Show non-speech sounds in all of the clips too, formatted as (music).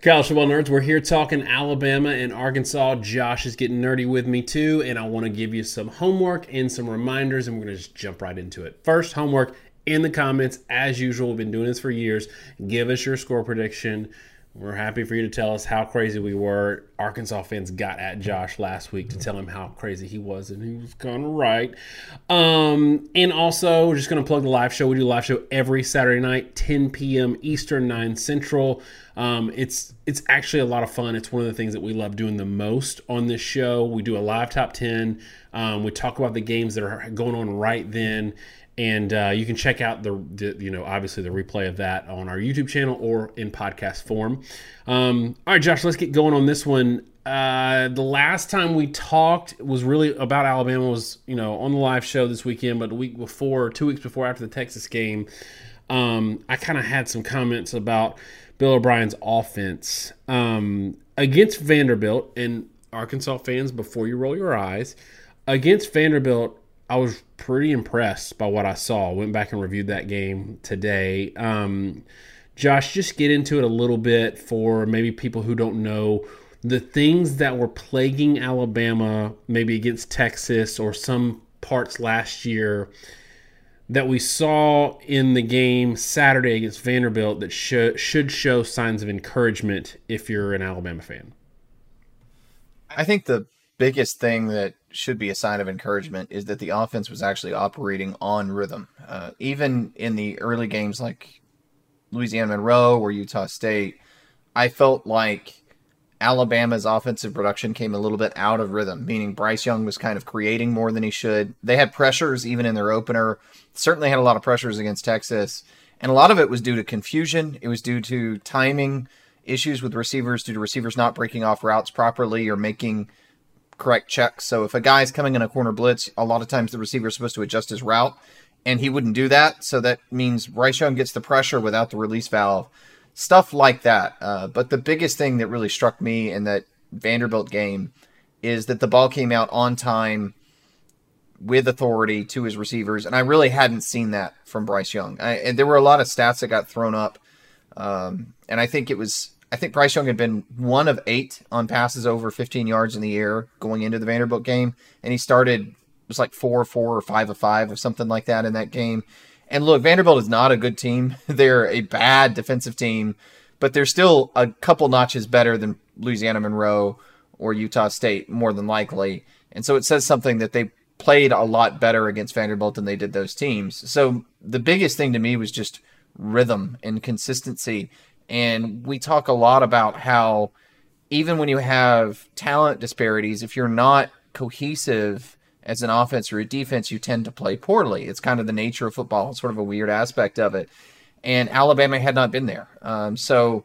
College football nerds, we're here talking Alabama and Arkansas. Josh is getting nerdy with me too, and I want to give you some homework and some reminders, and we're going to just jump right into it. First, homework in the comments, as usual. We've been doing this for years. Give us your score prediction. We're happy for you to tell us how crazy we were. Arkansas fans got at Josh last week to tell him how crazy he was, and he was kind of right. Um, and also, we're just going to plug the live show. We do a live show every Saturday night, 10 p.m. Eastern, 9 Central. Um, it's it's actually a lot of fun. It's one of the things that we love doing the most on this show. We do a live top 10. Um, we talk about the games that are going on right then and uh, you can check out the, the, you know obviously the replay of that on our youtube channel or in podcast form. Um, all right josh let's get going on this one. Uh, the last time we talked was really about alabama was you know on the live show this weekend but a week before two weeks before after the texas game um, i kind of had some comments about bill o'brien's offense. Um, against vanderbilt and arkansas fans before you roll your eyes against vanderbilt I was pretty impressed by what I saw. Went back and reviewed that game today. Um, Josh, just get into it a little bit for maybe people who don't know the things that were plaguing Alabama, maybe against Texas or some parts last year that we saw in the game Saturday against Vanderbilt that sh- should show signs of encouragement if you're an Alabama fan. I think the biggest thing that should be a sign of encouragement is that the offense was actually operating on rhythm. Uh, even in the early games like Louisiana Monroe or Utah State, I felt like Alabama's offensive production came a little bit out of rhythm, meaning Bryce Young was kind of creating more than he should. They had pressures even in their opener, certainly had a lot of pressures against Texas. And a lot of it was due to confusion. It was due to timing issues with receivers, due to receivers not breaking off routes properly or making correct checks. So if a guy's coming in a corner blitz, a lot of times the receiver is supposed to adjust his route, and he wouldn't do that. So that means Bryce Young gets the pressure without the release valve, stuff like that. Uh, but the biggest thing that really struck me in that Vanderbilt game is that the ball came out on time with authority to his receivers, and I really hadn't seen that from Bryce Young. I, and there were a lot of stats that got thrown up, um, and I think it was I think Bryce Young had been one of eight on passes over 15 yards in the air going into the Vanderbilt game, and he started it was like four, four, or five of five or something like that in that game. And look, Vanderbilt is not a good team; (laughs) they're a bad defensive team, but they're still a couple notches better than Louisiana Monroe or Utah State, more than likely. And so it says something that they played a lot better against Vanderbilt than they did those teams. So the biggest thing to me was just rhythm and consistency. And we talk a lot about how even when you have talent disparities, if you're not cohesive as an offense or a defense, you tend to play poorly. It's kind of the nature of football, it's sort of a weird aspect of it. And Alabama had not been there. Um, so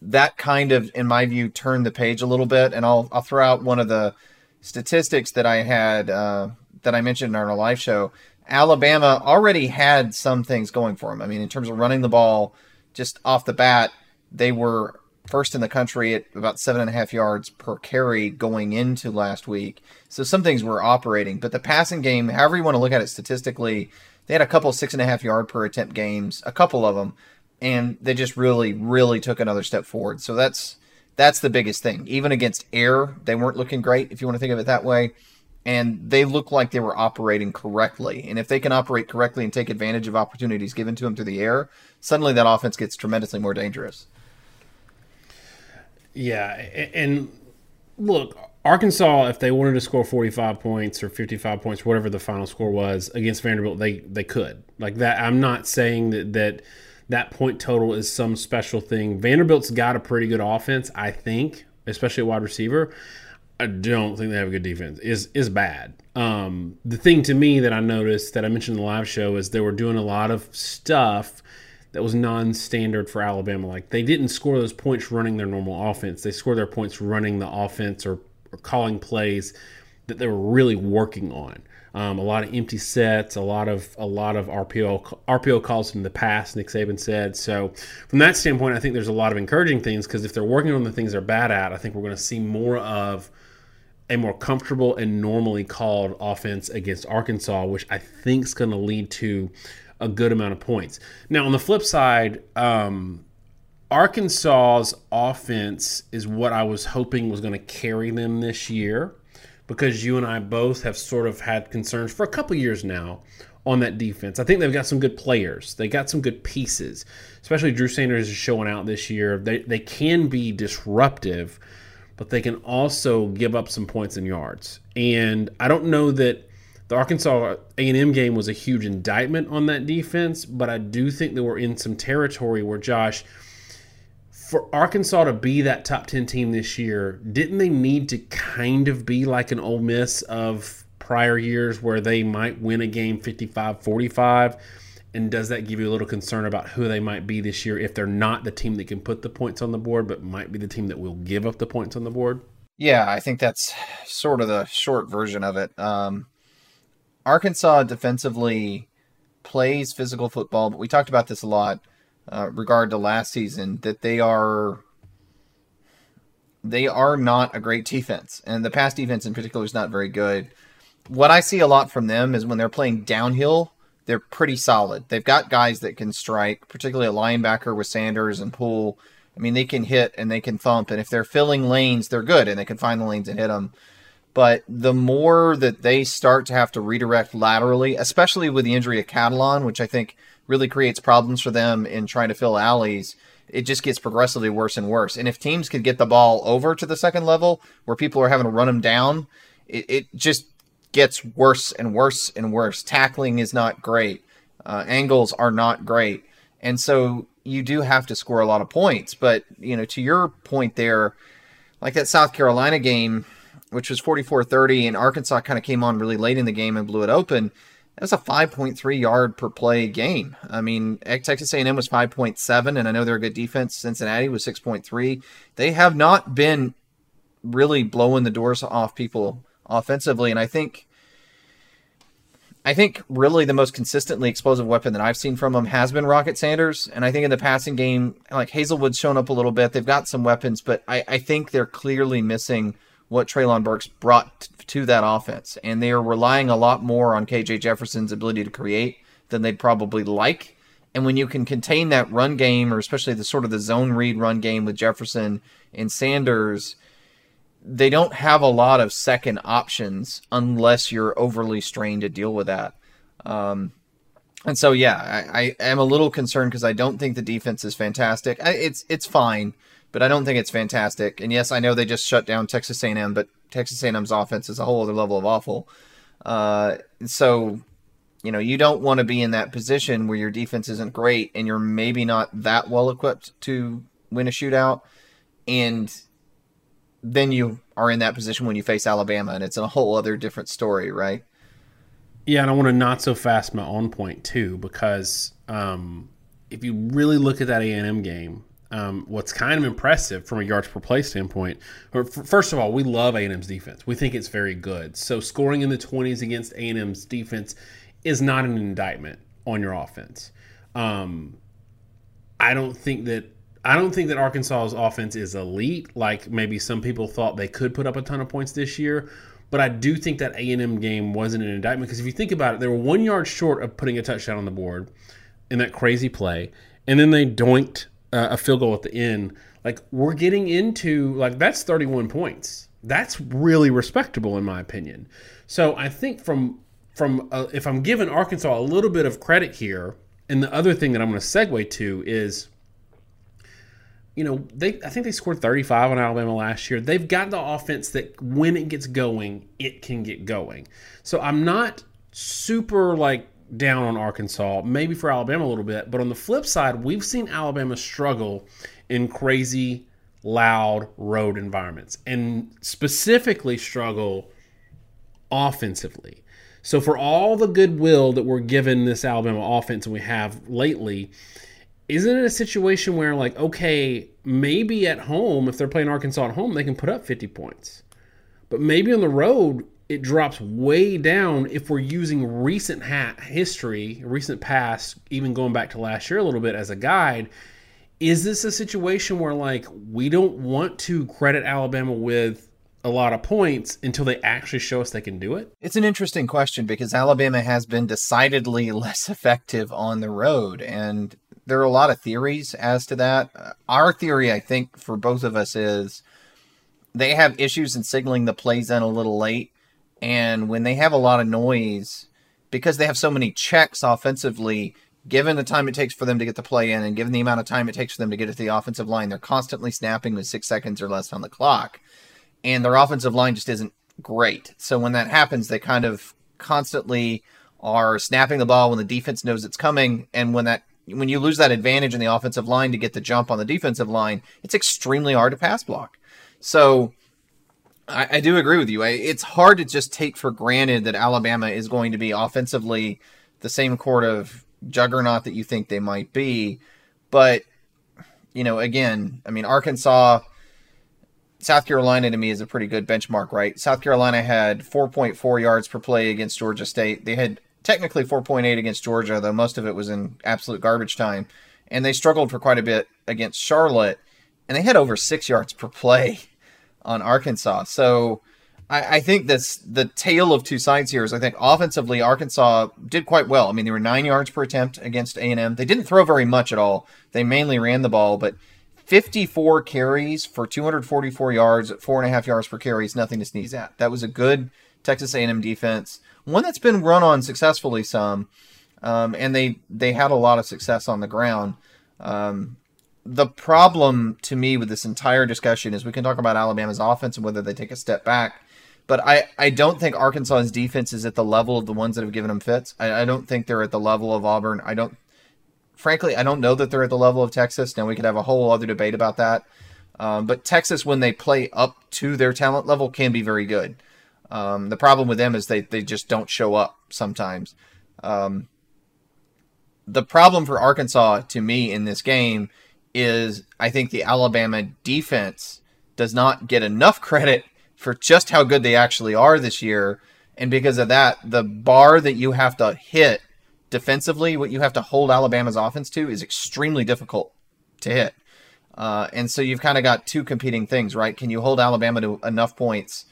that kind of, in my view, turned the page a little bit. And I'll, I'll throw out one of the statistics that I had uh, that I mentioned in our live show. Alabama already had some things going for them. I mean, in terms of running the ball, just off the bat, they were first in the country at about seven and a half yards per carry going into last week. So some things were operating, but the passing game, however you want to look at it statistically, they had a couple six and a half yard per attempt games, a couple of them, and they just really, really took another step forward. So that's that's the biggest thing. Even against air, they weren't looking great, if you want to think of it that way. And they looked like they were operating correctly. And if they can operate correctly and take advantage of opportunities given to them through the air, suddenly that offense gets tremendously more dangerous. Yeah, and look, Arkansas, if they wanted to score 45 points or 55 points, whatever the final score was against Vanderbilt, they they could. Like that, I'm not saying that that that point total is some special thing. Vanderbilt's got a pretty good offense, I think, especially a wide receiver. I don't think they have a good defense. is is bad. Um, the thing to me that I noticed that I mentioned in the live show is they were doing a lot of stuff that was non-standard for Alabama. Like they didn't score those points running their normal offense. They scored their points running the offense or, or calling plays that they were really working on. Um, a lot of empty sets, a lot of a lot of RPO RPO calls in the past. Nick Saban said so. From that standpoint, I think there's a lot of encouraging things because if they're working on the things they're bad at, I think we're going to see more of a more comfortable and normally called offense against Arkansas, which I think is going to lead to a good amount of points. Now, on the flip side, um, Arkansas's offense is what I was hoping was going to carry them this year because you and I both have sort of had concerns for a couple years now on that defense. I think they've got some good players. They got some good pieces, especially Drew Sanders is showing out this year. They, they can be disruptive, but they can also give up some points and yards. And I don't know that the Arkansas A&M game was a huge indictment on that defense, but I do think that we're in some territory where Josh for Arkansas to be that top 10 team this year, didn't they need to kind of be like an Ole Miss of prior years where they might win a game 55-45? And does that give you a little concern about who they might be this year if they're not the team that can put the points on the board, but might be the team that will give up the points on the board? Yeah, I think that's sort of the short version of it. Um, Arkansas defensively plays physical football, but we talked about this a lot uh, regard to last season that they are they are not a great defense, and the pass defense in particular is not very good. What I see a lot from them is when they're playing downhill, they're pretty solid. They've got guys that can strike, particularly a linebacker with Sanders and Pool. I mean, they can hit and they can thump, and if they're filling lanes, they're good and they can find the lanes and hit them. But the more that they start to have to redirect laterally, especially with the injury of Catalon, which I think really creates problems for them in trying to fill alleys, it just gets progressively worse and worse. And if teams could get the ball over to the second level where people are having to run them down, it, it just gets worse and worse and worse. Tackling is not great, uh, angles are not great. And so you do have to score a lot of points. But, you know, to your point there, like that South Carolina game, which was 44 30, and Arkansas kind of came on really late in the game and blew it open. That was a 5.3 yard per play game. I mean, Texas A&M was 5.7, and I know they're a good defense. Cincinnati was 6.3. They have not been really blowing the doors off people offensively, and I think I think really the most consistently explosive weapon that I've seen from them has been Rocket Sanders. And I think in the passing game, like Haselwood's shown up a little bit. They've got some weapons, but I, I think they're clearly missing what Treylon Burks brought to that offense. And they are relying a lot more on KJ Jefferson's ability to create than they'd probably like. And when you can contain that run game, or especially the sort of the zone read run game with Jefferson and Sanders, they don't have a lot of second options unless you're overly strained to deal with that. Um, and so, yeah, I, I am a little concerned because I don't think the defense is fantastic. I, it's it's fine but I don't think it's fantastic. And yes, I know they just shut down Texas A&M, but Texas A&M's offense is a whole other level of awful. Uh, so you know, you don't want to be in that position where your defense isn't great and you're maybe not that well equipped to win a shootout. And then you are in that position when you face Alabama, and it's a whole other different story, right? Yeah, and I want to not so fast my own point too, because um, if you really look at that A and M game, um, what's kind of impressive from a yards per play standpoint, first of all, we love A and M's defense. We think it's very good. So scoring in the twenties against A and M's defense is not an indictment on your offense. Um, I don't think that I don't think that Arkansas's offense is elite, like maybe some people thought they could put up a ton of points this year. But I do think that A and M game wasn't an indictment because if you think about it, they were one yard short of putting a touchdown on the board in that crazy play, and then they doinked uh, a field goal at the end. Like we're getting into like that's 31 points. That's really respectable in my opinion. So I think from from uh, if I'm giving Arkansas a little bit of credit here, and the other thing that I'm going to segue to is you know, they I think they scored 35 on Alabama last year. They've got the offense that when it gets going, it can get going. So I'm not super like down on Arkansas, maybe for Alabama a little bit, but on the flip side, we've seen Alabama struggle in crazy loud road environments and specifically struggle offensively. So for all the goodwill that we're given this Alabama offense and we have lately, isn't it a situation where like okay maybe at home if they're playing arkansas at home they can put up 50 points but maybe on the road it drops way down if we're using recent ha- history recent past even going back to last year a little bit as a guide is this a situation where like we don't want to credit alabama with a lot of points until they actually show us they can do it? It's an interesting question because Alabama has been decidedly (laughs) less effective on the road. And there are a lot of theories as to that. Our theory, I think, for both of us is they have issues in signaling the plays in a little late. And when they have a lot of noise, because they have so many checks offensively, given the time it takes for them to get the play in and given the amount of time it takes for them to get to the offensive line, they're constantly snapping with six seconds or less on the clock. And their offensive line just isn't great. So when that happens, they kind of constantly are snapping the ball when the defense knows it's coming. And when that when you lose that advantage in the offensive line to get the jump on the defensive line, it's extremely hard to pass block. So I, I do agree with you. I, it's hard to just take for granted that Alabama is going to be offensively the same court of juggernaut that you think they might be. But, you know, again, I mean, Arkansas, South Carolina to me is a pretty good benchmark, right? South Carolina had 4.4 yards per play against Georgia State. They had technically 4.8 against Georgia, though most of it was in absolute garbage time. And they struggled for quite a bit against Charlotte, and they had over six yards per play (laughs) on Arkansas. So I, I think this the tale of two sides here is I think offensively Arkansas did quite well. I mean, they were nine yards per attempt against A and M. They didn't throw very much at all. They mainly ran the ball, but 54 carries for 244 yards at four and a half yards per carry is nothing to sneeze at. That was a good Texas A&M defense one that's been run on successfully some, um, and they they had a lot of success on the ground. Um, the problem to me with this entire discussion is we can talk about Alabama's offense and whether they take a step back, but I, I don't think Arkansas's defense is at the level of the ones that have given them fits. I, I don't think they're at the level of Auburn. I don't, frankly, I don't know that they're at the level of Texas. Now we could have a whole other debate about that. Um, but Texas, when they play up to their talent level, can be very good. Um, the problem with them is they, they just don't show up sometimes. Um, the problem for Arkansas to me in this game is I think the Alabama defense does not get enough credit for just how good they actually are this year. And because of that, the bar that you have to hit defensively, what you have to hold Alabama's offense to, is extremely difficult to hit. Uh, and so you've kind of got two competing things, right? Can you hold Alabama to enough points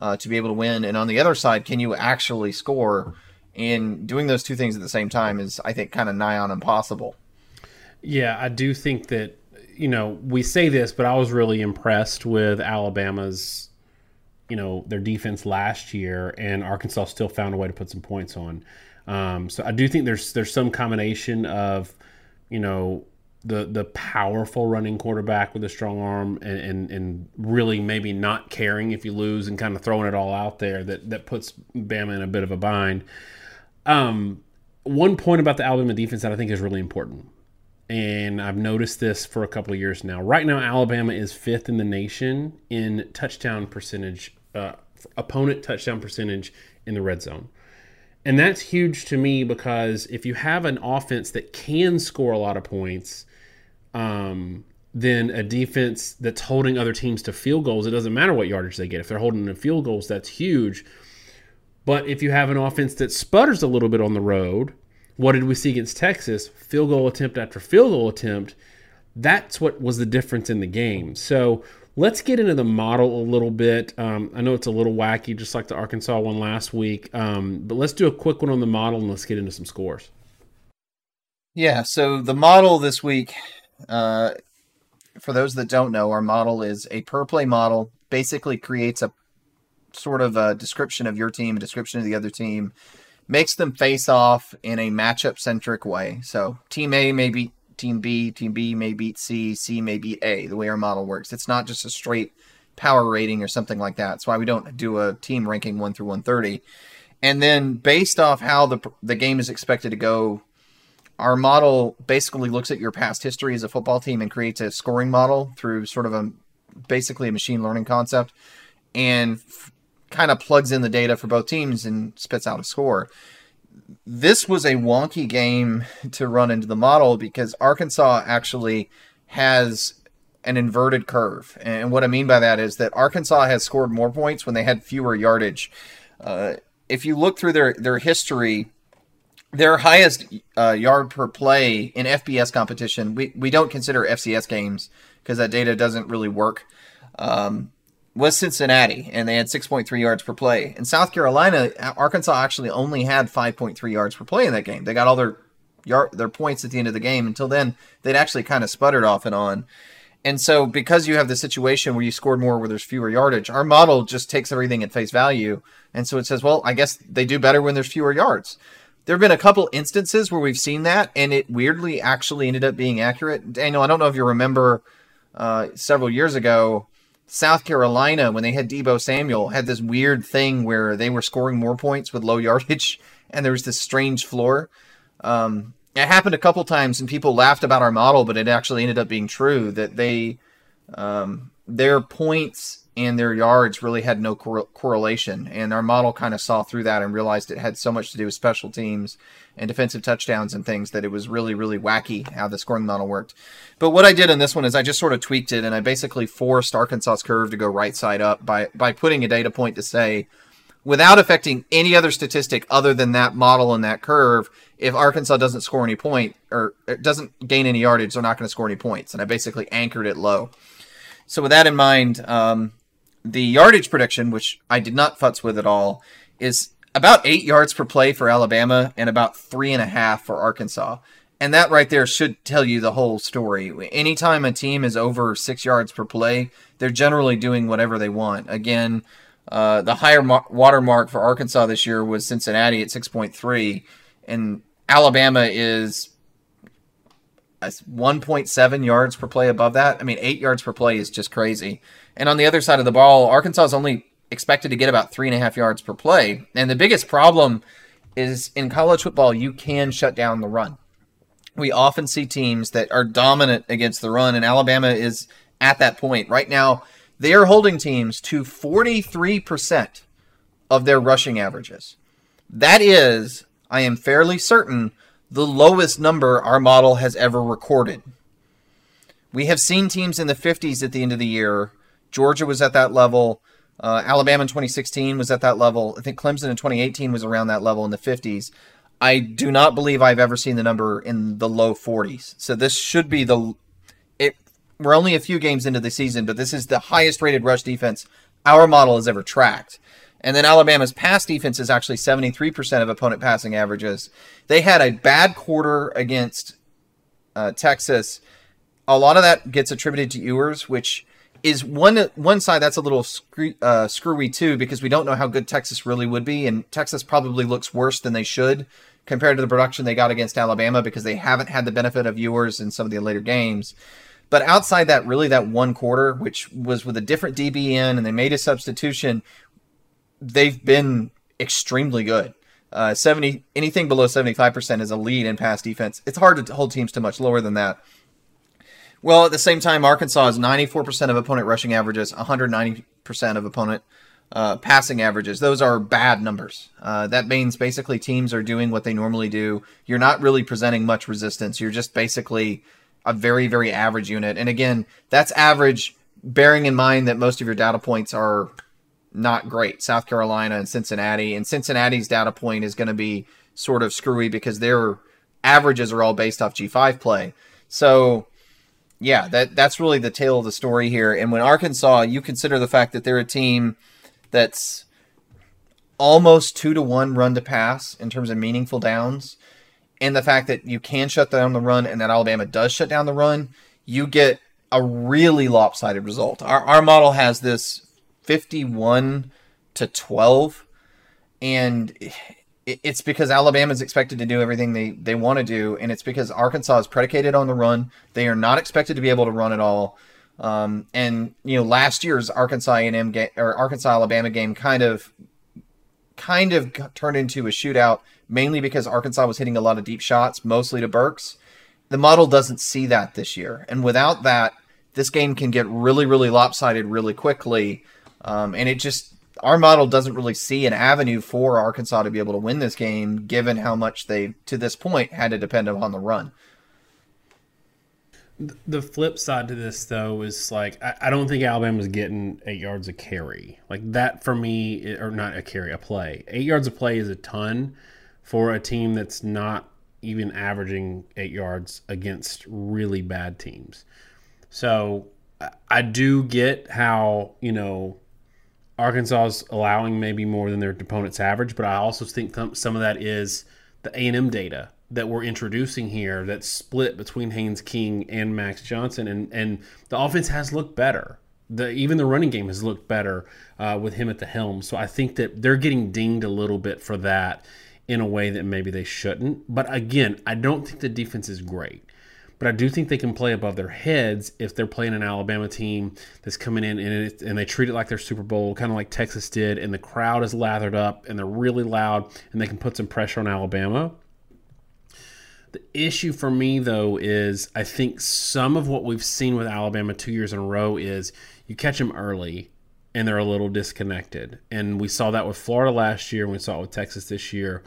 uh, to be able to win? And on the other side, can you actually score? And doing those two things at the same time is, I think, kind of nigh on impossible. Yeah, I do think that, you know, we say this, but I was really impressed with Alabama's, you know, their defense last year, and Arkansas still found a way to put some points on. Um, so I do think there's there's some combination of, you know, the the powerful running quarterback with a strong arm and, and, and really maybe not caring if you lose and kind of throwing it all out there that that puts Bama in a bit of a bind. Um, one point about the Alabama defense that I think is really important, and I've noticed this for a couple of years now. Right now, Alabama is fifth in the nation in touchdown percentage, uh, opponent touchdown percentage in the red zone. And that's huge to me because if you have an offense that can score a lot of points, um, then a defense that's holding other teams to field goals, it doesn't matter what yardage they get. If they're holding them field goals, that's huge. But if you have an offense that sputters a little bit on the road, what did we see against Texas? Field goal attempt after field goal attempt. That's what was the difference in the game. So let's get into the model a little bit. Um, I know it's a little wacky, just like the Arkansas one last week, um, but let's do a quick one on the model and let's get into some scores. Yeah, so the model this week, uh, for those that don't know, our model is a per play model, basically creates a sort of a description of your team, a description of the other team, makes them face off in a matchup centric way. So team A may beat team B, team B may beat C, C may beat A, the way our model works. It's not just a straight power rating or something like that. That's why we don't do a team ranking 1 through 130. And then based off how the the game is expected to go, our model basically looks at your past history as a football team and creates a scoring model through sort of a basically a machine learning concept and f- kind of plugs in the data for both teams and spits out a score. This was a wonky game (laughs) to run into the model because Arkansas actually has an inverted curve. And what I mean by that is that Arkansas has scored more points when they had fewer yardage. Uh, if you look through their, their history, their highest uh, yard per play in FBS competition, we, we don't consider FCS games because that data doesn't really work. Um, was Cincinnati, and they had 6.3 yards per play. In South Carolina, Arkansas actually only had 5.3 yards per play in that game. They got all their yard, their points at the end of the game. Until then, they'd actually kind of sputtered off and on. And so, because you have the situation where you scored more where there's fewer yardage, our model just takes everything at face value. And so it says, well, I guess they do better when there's fewer yards. There have been a couple instances where we've seen that, and it weirdly actually ended up being accurate. Daniel, I don't know if you remember uh, several years ago, South Carolina, when they had Deebo Samuel, had this weird thing where they were scoring more points with low (laughs) yardage, and there was this strange floor. Um, it happened a couple times, and people laughed about our model, but it actually ended up being true that they um, their points and their yards really had no cor- correlation, and our model kind of saw through that and realized it had so much to do with special teams and defensive touchdowns and things that it was really, really wacky how the scoring model worked. But what I did in this one is I just sort of tweaked it and I basically forced Arkansas's curve to go right side up by by putting a data point to say, without affecting any other statistic other than that model and that curve, if Arkansas doesn't score any point or doesn't gain any yardage, they're not going to score any points. And I basically anchored it low. So with that in mind, um, the yardage prediction, which I did not futz with at all, is about eight yards per play for Alabama and about three and a half for Arkansas. And that right there should tell you the whole story. Anytime a team is over six yards per play, they're generally doing whatever they want. Again, uh, the higher mar- watermark for Arkansas this year was Cincinnati at 6.3, and Alabama is 1.7 yards per play above that. I mean, eight yards per play is just crazy. And on the other side of the ball, Arkansas is only expected to get about three and a half yards per play. And the biggest problem is in college football, you can shut down the run. We often see teams that are dominant against the run, and Alabama is at that point. Right now, they are holding teams to 43% of their rushing averages. That is, I am fairly certain, the lowest number our model has ever recorded. We have seen teams in the 50s at the end of the year. Georgia was at that level. Uh, Alabama in 2016 was at that level. I think Clemson in 2018 was around that level in the 50s. I do not believe I've ever seen the number in the low 40s. So this should be the. It, we're only a few games into the season, but this is the highest rated rush defense our model has ever tracked. And then Alabama's pass defense is actually 73% of opponent passing averages. They had a bad quarter against uh, Texas. A lot of that gets attributed to Ewers, which is one one side that's a little uh, screwy too because we don't know how good Texas really would be, and Texas probably looks worse than they should compared to the production they got against Alabama because they haven't had the benefit of Ewers in some of the later games. But outside that, really that one quarter, which was with a different DBN and they made a substitution, they've been extremely good. Uh, 70 anything below 75% is a lead in pass defense. It's hard to hold teams to much lower than that. Well, at the same time, Arkansas is 94% of opponent rushing averages, 190% of opponent uh, passing averages. Those are bad numbers. Uh, that means basically teams are doing what they normally do. You're not really presenting much resistance. You're just basically a very, very average unit. And again, that's average, bearing in mind that most of your data points are not great. South Carolina and Cincinnati. And Cincinnati's data point is going to be sort of screwy because their averages are all based off G5 play. So yeah, that that's really the tale of the story here. And when Arkansas, you consider the fact that they're a team that's almost two to one run to pass in terms of meaningful downs, and the fact that you can shut down the run and that Alabama does shut down the run, you get a really lopsided result. Our our model has this fifty one to twelve, and it's because Alabama is expected to do everything they, they want to do, and it's because Arkansas is predicated on the run. They are not expected to be able to run at all. Um, and you know, last year's Arkansas A&M game or Arkansas Alabama game kind of kind of turned into a shootout, mainly because Arkansas was hitting a lot of deep shots, mostly to Burks. The model doesn't see that this year, and without that, this game can get really, really lopsided really quickly. Um, and it just our model doesn't really see an avenue for Arkansas to be able to win this game, given how much they, to this point, had to depend upon the run. The flip side to this, though, is like I, I don't think Alabama's getting eight yards a carry. Like that for me, or not a carry, a play. Eight yards a play is a ton for a team that's not even averaging eight yards against really bad teams. So I do get how you know Arkansas is allowing maybe more than their opponent's average, but I also think some of that is the A&M data that we're introducing here that's split between Haynes King and Max Johnson, and and the offense has looked better. The even the running game has looked better uh, with him at the helm. So I think that they're getting dinged a little bit for that in a way that maybe they shouldn't. But again, I don't think the defense is great but I do think they can play above their heads if they're playing an Alabama team that's coming in and, it, and they treat it like their Super Bowl, kind of like Texas did, and the crowd is lathered up and they're really loud and they can put some pressure on Alabama. The issue for me, though, is I think some of what we've seen with Alabama two years in a row is you catch them early and they're a little disconnected. And we saw that with Florida last year and we saw it with Texas this year.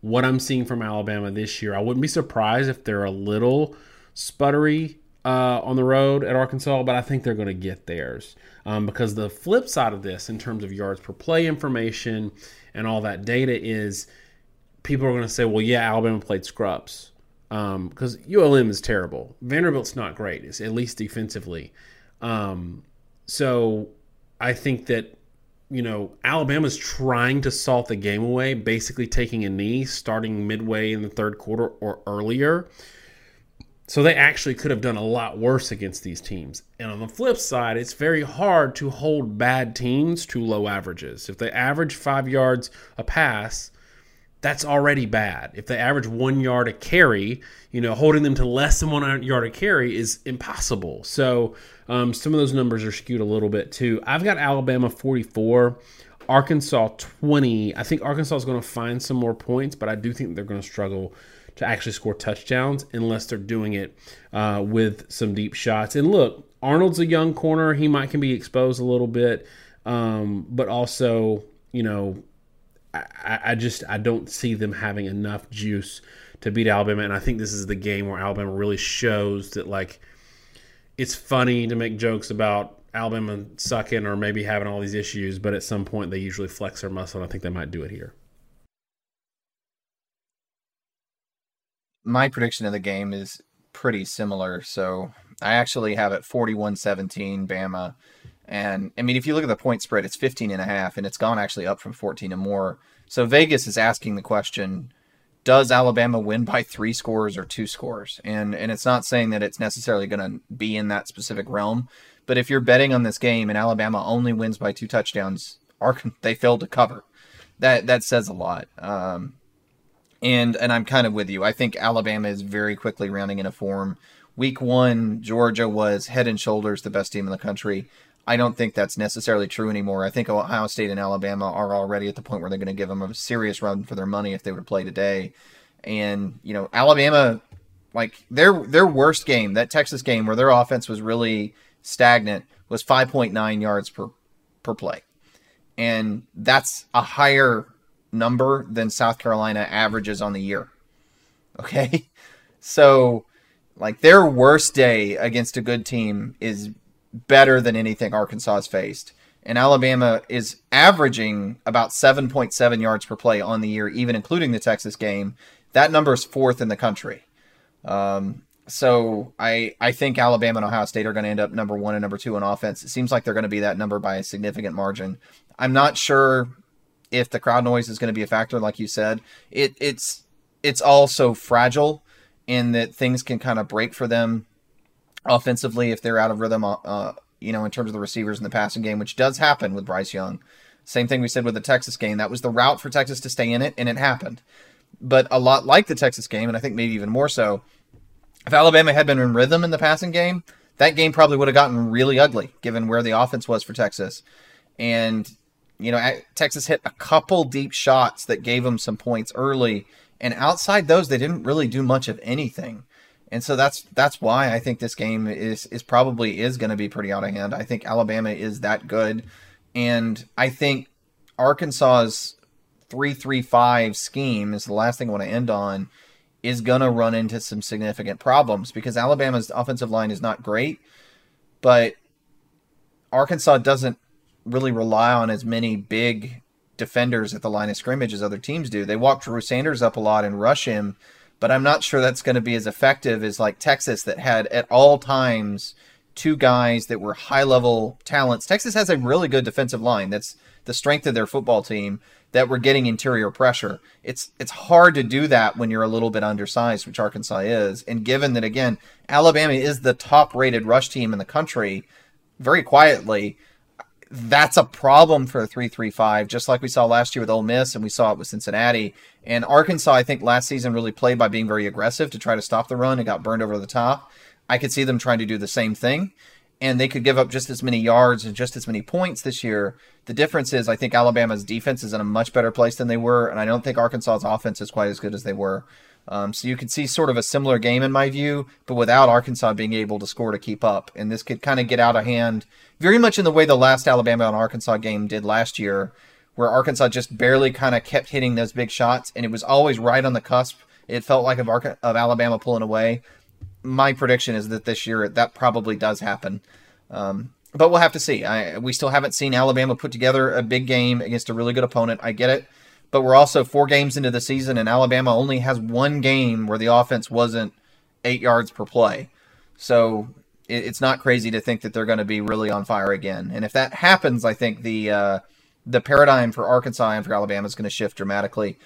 What I'm seeing from Alabama this year, I wouldn't be surprised if they're a little sputtery uh, on the road at Arkansas, but I think they're going to get theirs. Um, because the flip side of this, in terms of yards per play information and all that data, is people are going to say, well, yeah, Alabama played scrubs. Because um, ULM is terrible. Vanderbilt's not great, it's at least defensively. Um, so I think that, you know, Alabama's trying to salt the game away, basically taking a knee starting midway in the third quarter or earlier so they actually could have done a lot worse against these teams. And on the flip side, it's very hard to hold bad teams to low averages. If they average five yards a pass, that's already bad. If they average one yard a carry, you know, holding them to less than one yard a carry is impossible. So um, some of those numbers are skewed a little bit too. I've got Alabama 44, Arkansas 20. I think Arkansas is going to find some more points, but I do think they're going to struggle to actually score touchdowns unless they're doing it uh, with some deep shots. And look, Arnold's a young corner; he might can be exposed a little bit, um, but also, you know, I, I just I don't see them having enough juice to beat Alabama. And I think this is the game where Alabama really shows that like it's funny to make jokes about Alabama sucking or maybe having all these issues, but at some point they usually flex their muscle. And I think they might do it here. My prediction of the game is pretty similar. So I actually have it 41-17 Bama. And I mean, if you look at the point spread, it's 15 and a half, and it's gone actually up from 14 and more. So Vegas is asking the question, does Alabama win by three scores or two scores? And and it's not saying that it's necessarily going to be in that specific realm, but if you're betting on this game and Alabama only wins by two touchdowns, they failed to cover. That that says a lot. Um, and and I'm kind of with you. I think Alabama is very quickly rounding into form. Week one, Georgia was head and shoulders the best team in the country. I don't think that's necessarily true anymore. I think Ohio State and Alabama are already at the point where they're going to give them a serious run for their money if they were to play today. And you know, Alabama, like their their worst game, that Texas game where their offense was really stagnant, was 5.9 yards per per play, and that's a higher number than South Carolina averages on the year. Okay, (laughs) so like their worst day against a good team is better than anything Arkansas has faced. And Alabama is averaging about 7.7 yards per play on the year, even including the Texas game. That number is fourth in the country. Um, so I I think Alabama and Ohio State are going to end up number one and number two on offense. It seems like they're going to be that number by a significant margin. I'm not sure if the crowd noise is going to be a factor, like you said. It it's it's also fragile in that things can kind of break for them offensively if they're out of rhythm. Uh, you know, in terms of the receivers in the passing game, which does happen with Bryce Young. Same thing we said with the Texas game. That was the route for Texas to stay in it, and it happened. But a lot like the Texas game, and I think maybe even more so, if Alabama had been in rhythm in the passing game, that game probably would have gotten really ugly given where the offense was for Texas. And, you know, Texas hit a couple deep shots that gave them some points early. And outside those, they didn't really do much of anything and so that's that's why I think this game is is probably is going to be pretty out of hand. I think Alabama is that good, and I think Arkansas's three three five scheme is the last thing I want to end on. Is going to run into some significant problems because Alabama's offensive line is not great, but Arkansas doesn't really rely on as many big defenders at the line of scrimmage as other teams do. They walk Drew Sanders up a lot and rush him but I'm not sure that's going to be as effective as like Texas that had at all times two guys that were high level talents. Texas has a really good defensive line. That's the strength of their football team that were getting interior pressure. It's it's hard to do that when you're a little bit undersized, which Arkansas is. And given that again, Alabama is the top rated rush team in the country, very quietly, that's a problem for a 335, just like we saw last year with Ole Miss and we saw it with Cincinnati. And Arkansas, I think last season really played by being very aggressive to try to stop the run and got burned over the top. I could see them trying to do the same thing. And they could give up just as many yards and just as many points this year. The difference is, I think Alabama's defense is in a much better place than they were, and I don't think Arkansas's offense is quite as good as they were. Um, so you can see sort of a similar game in my view, but without Arkansas being able to score to keep up. And this could kind of get out of hand very much in the way the last Alabama and Arkansas game did last year, where Arkansas just barely kind of kept hitting those big shots, and it was always right on the cusp. It felt like of, Arca- of Alabama pulling away. My prediction is that this year that probably does happen. Um, but we'll have to see. I, we still haven't seen Alabama put together a big game against a really good opponent. I get it but we're also four games into the season, and Alabama only has one game where the offense wasn't eight yards per play. So it's not crazy to think that they're going to be really on fire again. And if that happens, I think the uh, the paradigm for Arkansas and for Alabama is going to shift dramatically.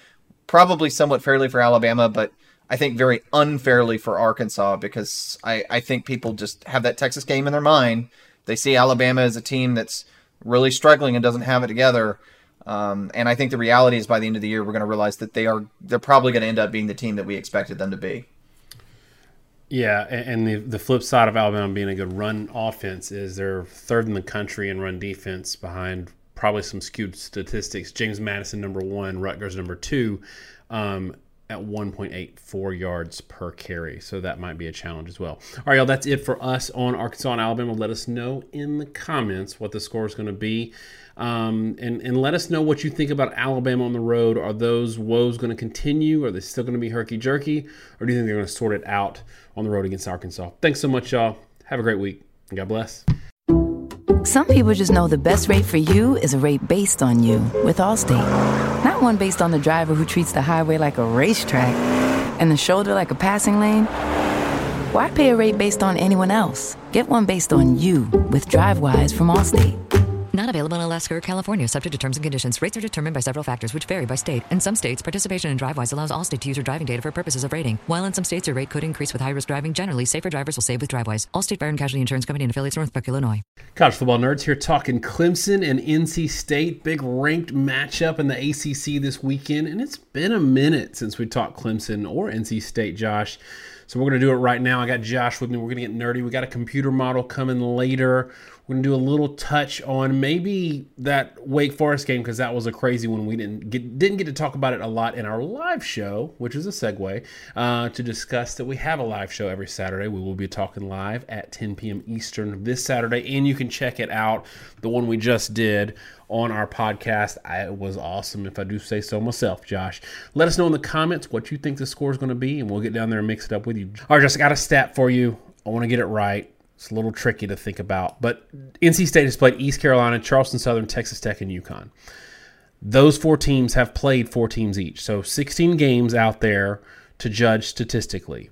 Probably somewhat fairly for Alabama, but I think very unfairly for Arkansas because I, I think people just have that Texas game in their mind. They see Alabama as a team that's really struggling and doesn't have it together. Um, and I think the reality is by the end of the year, we're going to realize that they are they're probably going to end up being the team that we expected them to be. Yeah, and the the flip side of Alabama being a good run offense is they're third in the country in run defense behind probably some skewed statistics. James Madison number one, Rutgers number two. Um, at 1.84 yards per carry. So that might be a challenge as well. All right, y'all, that's it for us on Arkansas and Alabama. Let us know in the comments what the score is going to be. Um, and, and let us know what you think about Alabama on the road. Are those woes going to continue? Are they still going to be herky jerky? Or do you think they're going to sort it out on the road against Arkansas? Thanks so much, y'all. Have a great week. God bless. Some people just know the best rate for you is a rate based on you with Allstate. One based on the driver who treats the highway like a racetrack and the shoulder like a passing lane. Why pay a rate based on anyone else? Get one based on you with DriveWise from Allstate. Not available in Alaska or California, subject to terms and conditions. Rates are determined by several factors, which vary by state. In some states, participation in DriveWise allows Allstate to use your driving data for purposes of rating. While in some states, your rate could increase with high risk driving, generally, safer drivers will save with DriveWise. Allstate Fire and Casualty Insurance Company and affiliates, Northbrook, Illinois. College football nerds here talking Clemson and NC State. Big ranked matchup in the ACC this weekend, and it's been a minute since we talked Clemson or NC State, Josh. So we're going to do it right now. I got Josh with me. We're going to get nerdy. We got a computer model coming later. We're going to do a little touch on maybe that Wake Forest game because that was a crazy one. We didn't get didn't get to talk about it a lot in our live show, which is a segue uh, to discuss that we have a live show every Saturday. We will be talking live at 10 p.m. Eastern this Saturday, and you can check it out. The one we just did on our podcast. I, it was awesome, if I do say so myself, Josh. Let us know in the comments what you think the score is going to be, and we'll get down there and mix it up with you. All right, just got a stat for you. I want to get it right. It's a little tricky to think about, but NC State has played East Carolina, Charleston Southern, Texas Tech, and UConn. Those four teams have played four teams each, so 16 games out there to judge statistically.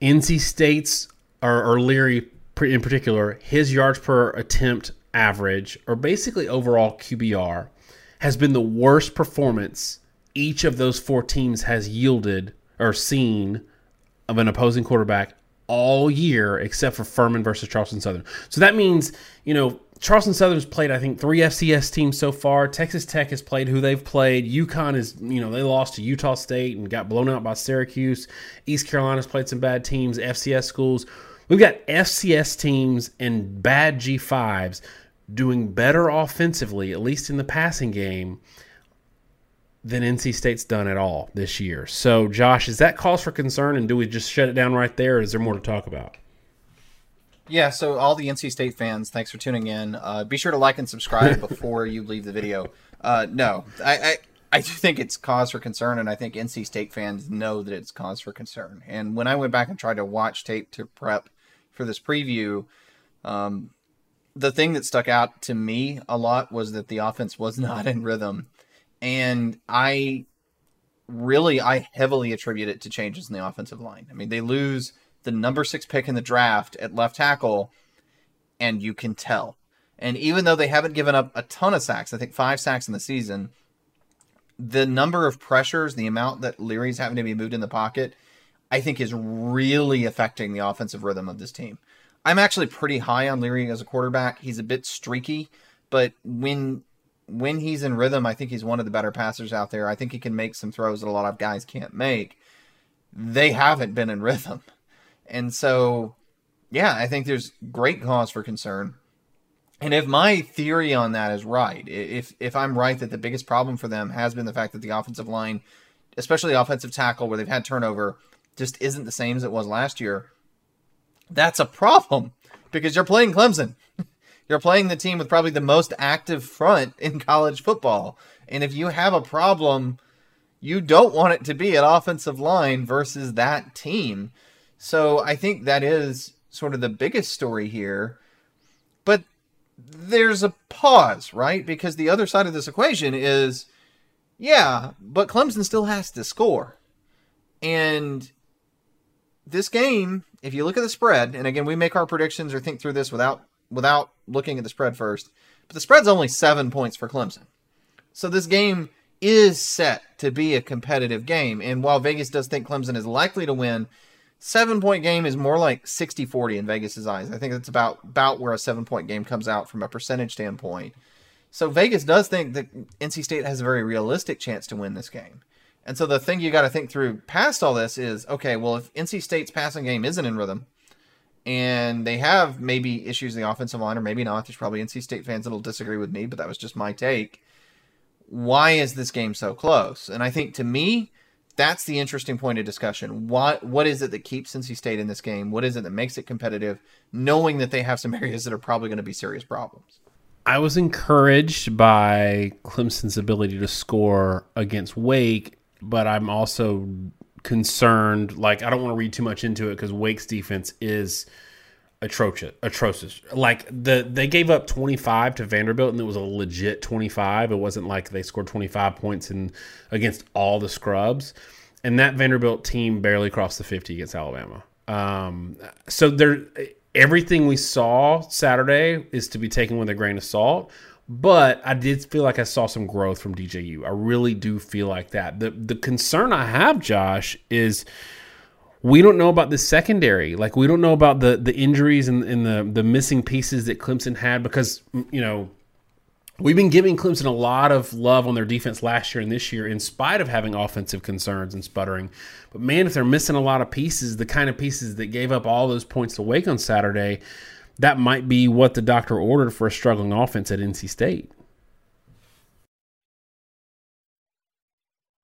NC State's or, or Leary in particular, his yards per attempt average, or basically overall QBR, has been the worst performance each of those four teams has yielded or seen of an opposing quarterback all year, except for Furman versus Charleston Southern. So that means, you know, Charleston Southern's played, I think, three FCS teams so far. Texas Tech has played who they've played. UConn is, you know, they lost to Utah State and got blown out by Syracuse. East Carolina's played some bad teams, FCS schools. We've got FCS teams and bad G5s doing better offensively, at least in the passing game, than NC State's done at all this year. So, Josh, is that cause for concern, and do we just shut it down right there, or is there more to talk about? Yeah, so all the NC State fans, thanks for tuning in. Uh, be sure to like and subscribe (laughs) before you leave the video. Uh, no, I, I, I do think it's cause for concern, and I think NC State fans know that it's cause for concern. And when I went back and tried to watch tape to prep for this preview, um, the thing that stuck out to me a lot was that the offense was (laughs) not in rhythm. And I really, I heavily attribute it to changes in the offensive line. I mean, they lose the number six pick in the draft at left tackle, and you can tell. And even though they haven't given up a ton of sacks, I think five sacks in the season, the number of pressures, the amount that Leary's having to be moved in the pocket, I think is really affecting the offensive rhythm of this team. I'm actually pretty high on Leary as a quarterback. He's a bit streaky, but when when he's in rhythm, I think he's one of the better passers out there. I think he can make some throws that a lot of guys can't make. They haven't been in rhythm. And so, yeah, I think there's great cause for concern. And if my theory on that is right, if if I'm right that the biggest problem for them has been the fact that the offensive line, especially offensive tackle where they've had turnover, just isn't the same as it was last year, that's a problem because you're playing Clemson. You're playing the team with probably the most active front (laughs) in college football. And if you have a problem, you don't want it to be an offensive line versus that team. So I think that is sort of the biggest story here. But there's a pause, right? Because the other side of this equation is yeah, but Clemson still has to score. And this game, if you look at the spread, and again, we make our predictions or think through this without without looking at the spread first, but the spread's only seven points for Clemson. So this game is set to be a competitive game. And while Vegas does think Clemson is likely to win, seven point game is more like 60 40 in Vegas's eyes. I think that's about, about where a seven point game comes out from a percentage standpoint. So Vegas does think that NC State has a very realistic chance to win this game. And so the thing you got to think through past all this is okay, well, if NC State's passing game isn't in rhythm and they have maybe issues in the offensive line, or maybe not, there's probably NC State fans that'll disagree with me, but that was just my take. Why is this game so close? And I think to me, that's the interesting point of discussion. What what is it that keeps NC State in this game? What is it that makes it competitive, knowing that they have some (laughs) areas that are probably going to be serious problems? I was encouraged by Clemson's ability to score against Wake but I'm also concerned. Like, I don't want to read too much into it because Wake's defense is atrocious. Atrocious. Like the they gave up 25 to Vanderbilt, and it was a legit 25. It wasn't like they scored 25 points in against all the scrubs. And that Vanderbilt team barely crossed the 50 against Alabama. Um, so there, everything we saw Saturday is to be taken with a grain of salt. But I did feel like I saw some growth from DJU. I really do feel like that. The the concern I have, Josh, is we don't know about the secondary. Like we don't know about the the injuries and, and the the missing pieces that Clemson had because you know We've been giving Clemson a lot of love on their defense last year and this year, in spite of having offensive concerns and sputtering. But man, if they're missing a lot of pieces, the kind of pieces that gave up all those points to Wake on Saturday, that might be what the doctor ordered for a struggling offense at NC State.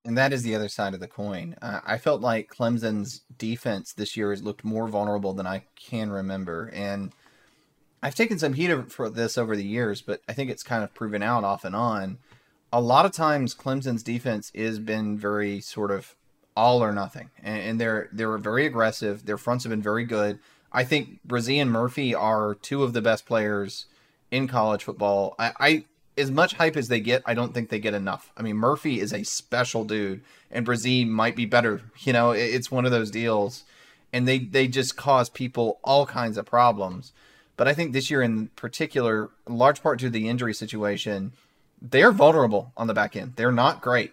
And that is the other side of the coin. Uh, I felt like Clemson's defense this year has looked more vulnerable than I can remember. And I've taken some heat for this over the years, but I think it's kind of proven out off and on. A lot of times, Clemson's defense has been very sort of all or nothing, and, and they're they're very aggressive. Their fronts have been very good. I think Bresee and Murphy are two of the best players in college football. I, I as much hype as they get, I don't think they get enough. I mean, Murphy is a special dude, and Bresee might be better. You know, it, it's one of those deals, and they they just cause people all kinds of problems. But I think this year in particular, large part due to the injury situation, they're vulnerable on the back end. They're not great.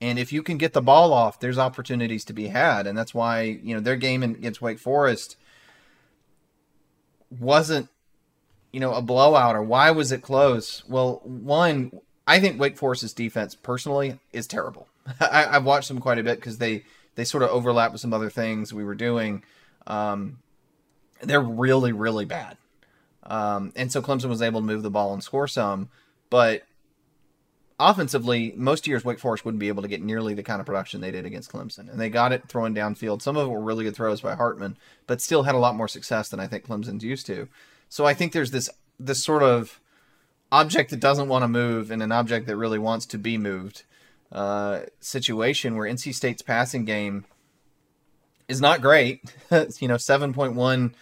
And if you can get the ball off, there's opportunities to be had. And that's why, you know, their game against Wake Forest wasn't, you know, a blowout or why was it close? Well, one, I think Wake Forest's defense personally is terrible. (laughs) I, have watched them quite a bit because they, they sort of overlap with some other things we were doing. Um, they're really, really bad. Um, and so Clemson was able to move the ball and score some. But offensively, most years Wake Forest wouldn't be able to get nearly the kind of production they did against Clemson. And they got it throwing downfield. Some of it were really good throws by Hartman, but still had a lot more success than I think Clemson's used to. So I think there's this this sort of object that doesn't want to move and an object that really wants to be moved uh, situation where NC State's passing game is not great. (laughs) you know, 7.1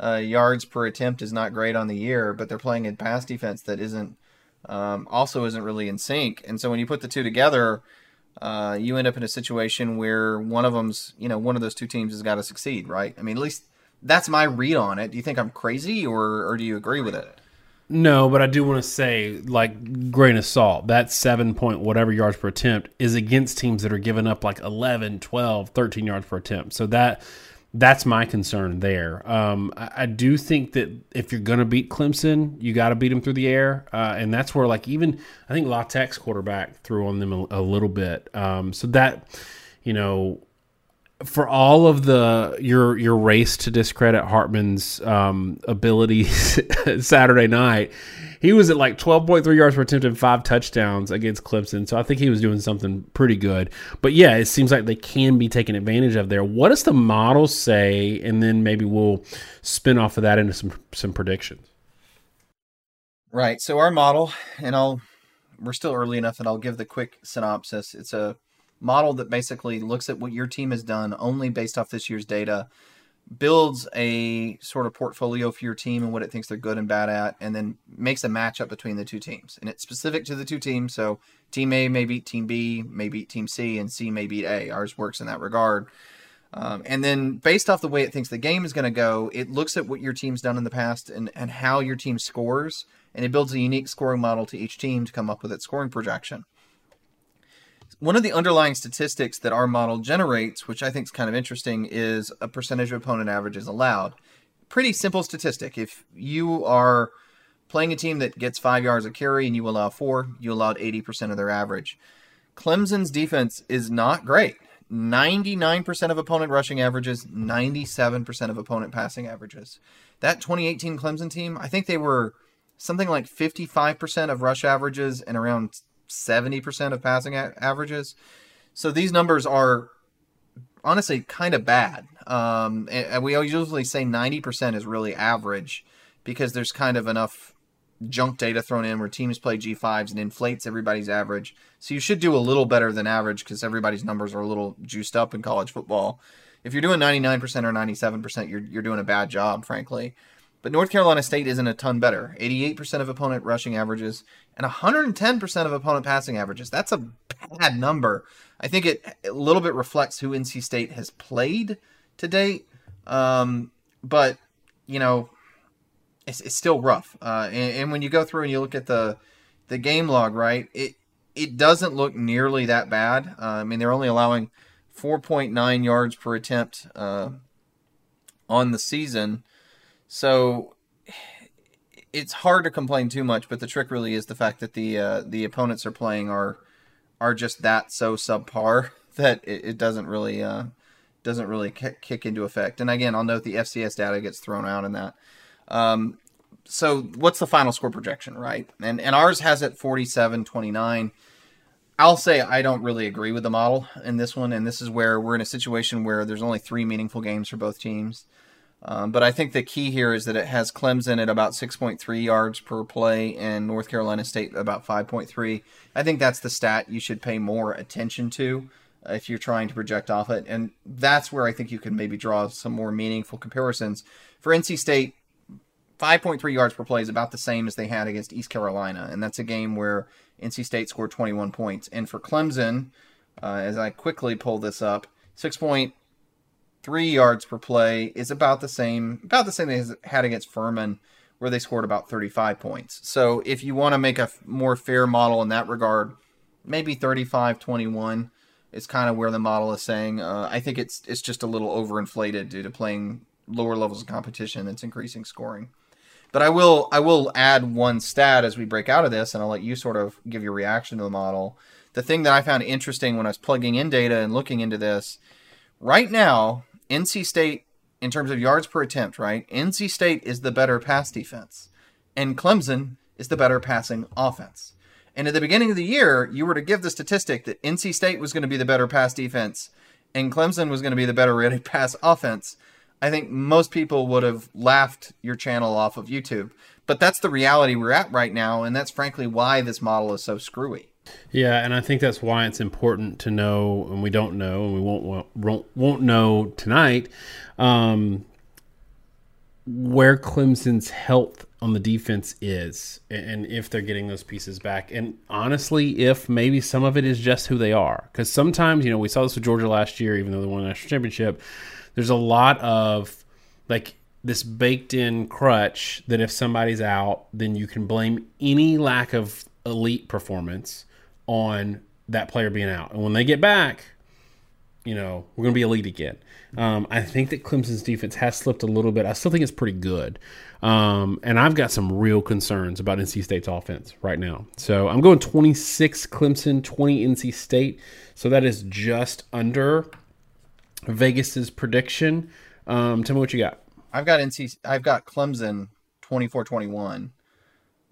uh, yards per attempt is not great on the year, but they're playing a pass defense that isn't um, also isn't really in sync. And so when you put the two together, uh, you end up in a situation where one of them's you know one of those two teams has got to succeed, right? I mean, at least that's my read on it. Do you think I'm crazy, or or do you agree with it? No, but I do want to say, like, grain of salt, that seven point whatever yards per attempt is against teams that are giving up like 11, 12, 13 yards per attempt. So that that's my concern there. Um, I, I, do think that if you're going to beat Clemson, you got to beat them through the air, uh, and that's where like even I think La Tech's quarterback threw on them a, a little bit. Um, so that you know for all of the your your race to discredit Hartman's um, abilities (laughs) Saturday night, he was at like 12.3 yards per attempt and five touchdowns against Clemson. So I think he was doing something pretty good. But yeah, it seems like they can be taken advantage of there. What does the model say? And then maybe we'll spin off of that into some some predictions. Right. So our model, and I'll we're still early enough that I'll give the quick synopsis. It's a model that basically looks at what your team has done only based off this year's data, builds a sort of portfolio for your team and what it thinks they're good and bad at, and then makes a matchup between the two teams. And it's specific to the two teams. So team A may beat team B, may beat team C, and C may beat A. Ours works in that regard. Um, and then based off the way it thinks the game is going to go, it looks at what your team's done in the past and, and how your team scores, and it builds a unique scoring model to each team to come up with its scoring projection one of the underlying statistics that our model generates, which I think is kind of interesting, is a percentage of opponent averages allowed. Pretty simple statistic. If you are playing a team that gets five yards of carry and you allow four, you allowed 80% of their average. Clemson's defense is not great. 99% of opponent rushing averages, 97% of opponent passing averages. That 2018 Clemson team, I think they were something like 55% of rush averages and around 70% of passing a- averages. So these numbers are honestly kind of bad. Um, and we usually say 90% is really average because there's kind of enough junk data thrown in where teams play G5s and inflates everybody's average. So you should do a little better than average because everybody's numbers are a little juiced up in college football. If you're doing 99% or 97%, you're, you're doing a bad job, frankly. But North Carolina State isn't a ton better. 88% of opponent rushing averages and 110% of opponent passing averages. That's a bad number. I think it a little bit reflects who NC State has played to date. Um, but, you know, it's, it's still rough. Uh, and, and, when you go through and you look at the the game log, right, it it doesn't look nearly that bad. Uh, I mean, they're only allowing 4.9 yards per attempt uh, on the season. So it's hard to complain too much, but the trick really is the fact that the uh, the opponents are playing are are just that so subpar (laughs) that it, it doesn't really uh, doesn't really kick into effect. And again, I'll note the FCS data gets thrown out in that. Um, so what's the final score projection, right? And and ours has it 47-29. I'll say I don't really agree with the model in this one, and this is where we're in a situation where there's only three meaningful games for both teams. Um, but I think the key here is that it has Clemson at about 6.3 yards per play and North Carolina State about 5.3. I think that's the stat you should pay more attention to uh, if you're trying to project off it. And that's where I think you can maybe draw some more meaningful comparisons. For NC State, 5.3 yards per play is about the same as they had against East Carolina. And that's a game where NC State scored 21 points. And for Clemson, uh, as I quickly pull this up, 6.3 yards per play is about the same, about the same they had against Furman, where they scored about 35 points. So if you want to make a more fair model in that regard, maybe 35 21 is kind of where the model is saying. Uh, I think it's it's just a little overinflated due to playing lower levels of competition that's increasing scoring. But I will I will add one stat as we break out of this, and I'll let you sort of give your reaction to the model. The thing that I found interesting when I was plugging in data and looking into this, right now, NC State, in terms of yards per attempt, right? NC State is the better pass defense, and Clemson is the better passing offense. And at the beginning of the year, you were to give the statistic that NC State was going to be the better pass defense and Clemson was going to be the better (laughs) rated pass offense. I think most people would have laughed your channel off of YouTube. But that's the reality we're at right now, and that's frankly why this model is so screwy. Yeah, and I think that's why it's important to know, and we don't know, and we won't won't, won't know tonight, um, where Clemson's health on the defense is, and if they're getting those pieces back. And honestly, if maybe some of it is just who they are, because sometimes you know we saw this with Georgia last year, even though they won the national championship there's a lot of like this baked in crutch that if somebody's out, then you can blame any lack of elite performance on that player being out. And when they get back, you know, we're going to be elite again. Um, I think that Clemson's defense has slipped a little bit. I still think it's pretty good. Um, and I've got some real concerns about NC State's offense right now. So I'm going 26 Clemson, 20 NC State. So that is just under Vegas's prediction. Um, tell me what you got. I've got NC. I've got Clemson 24-21.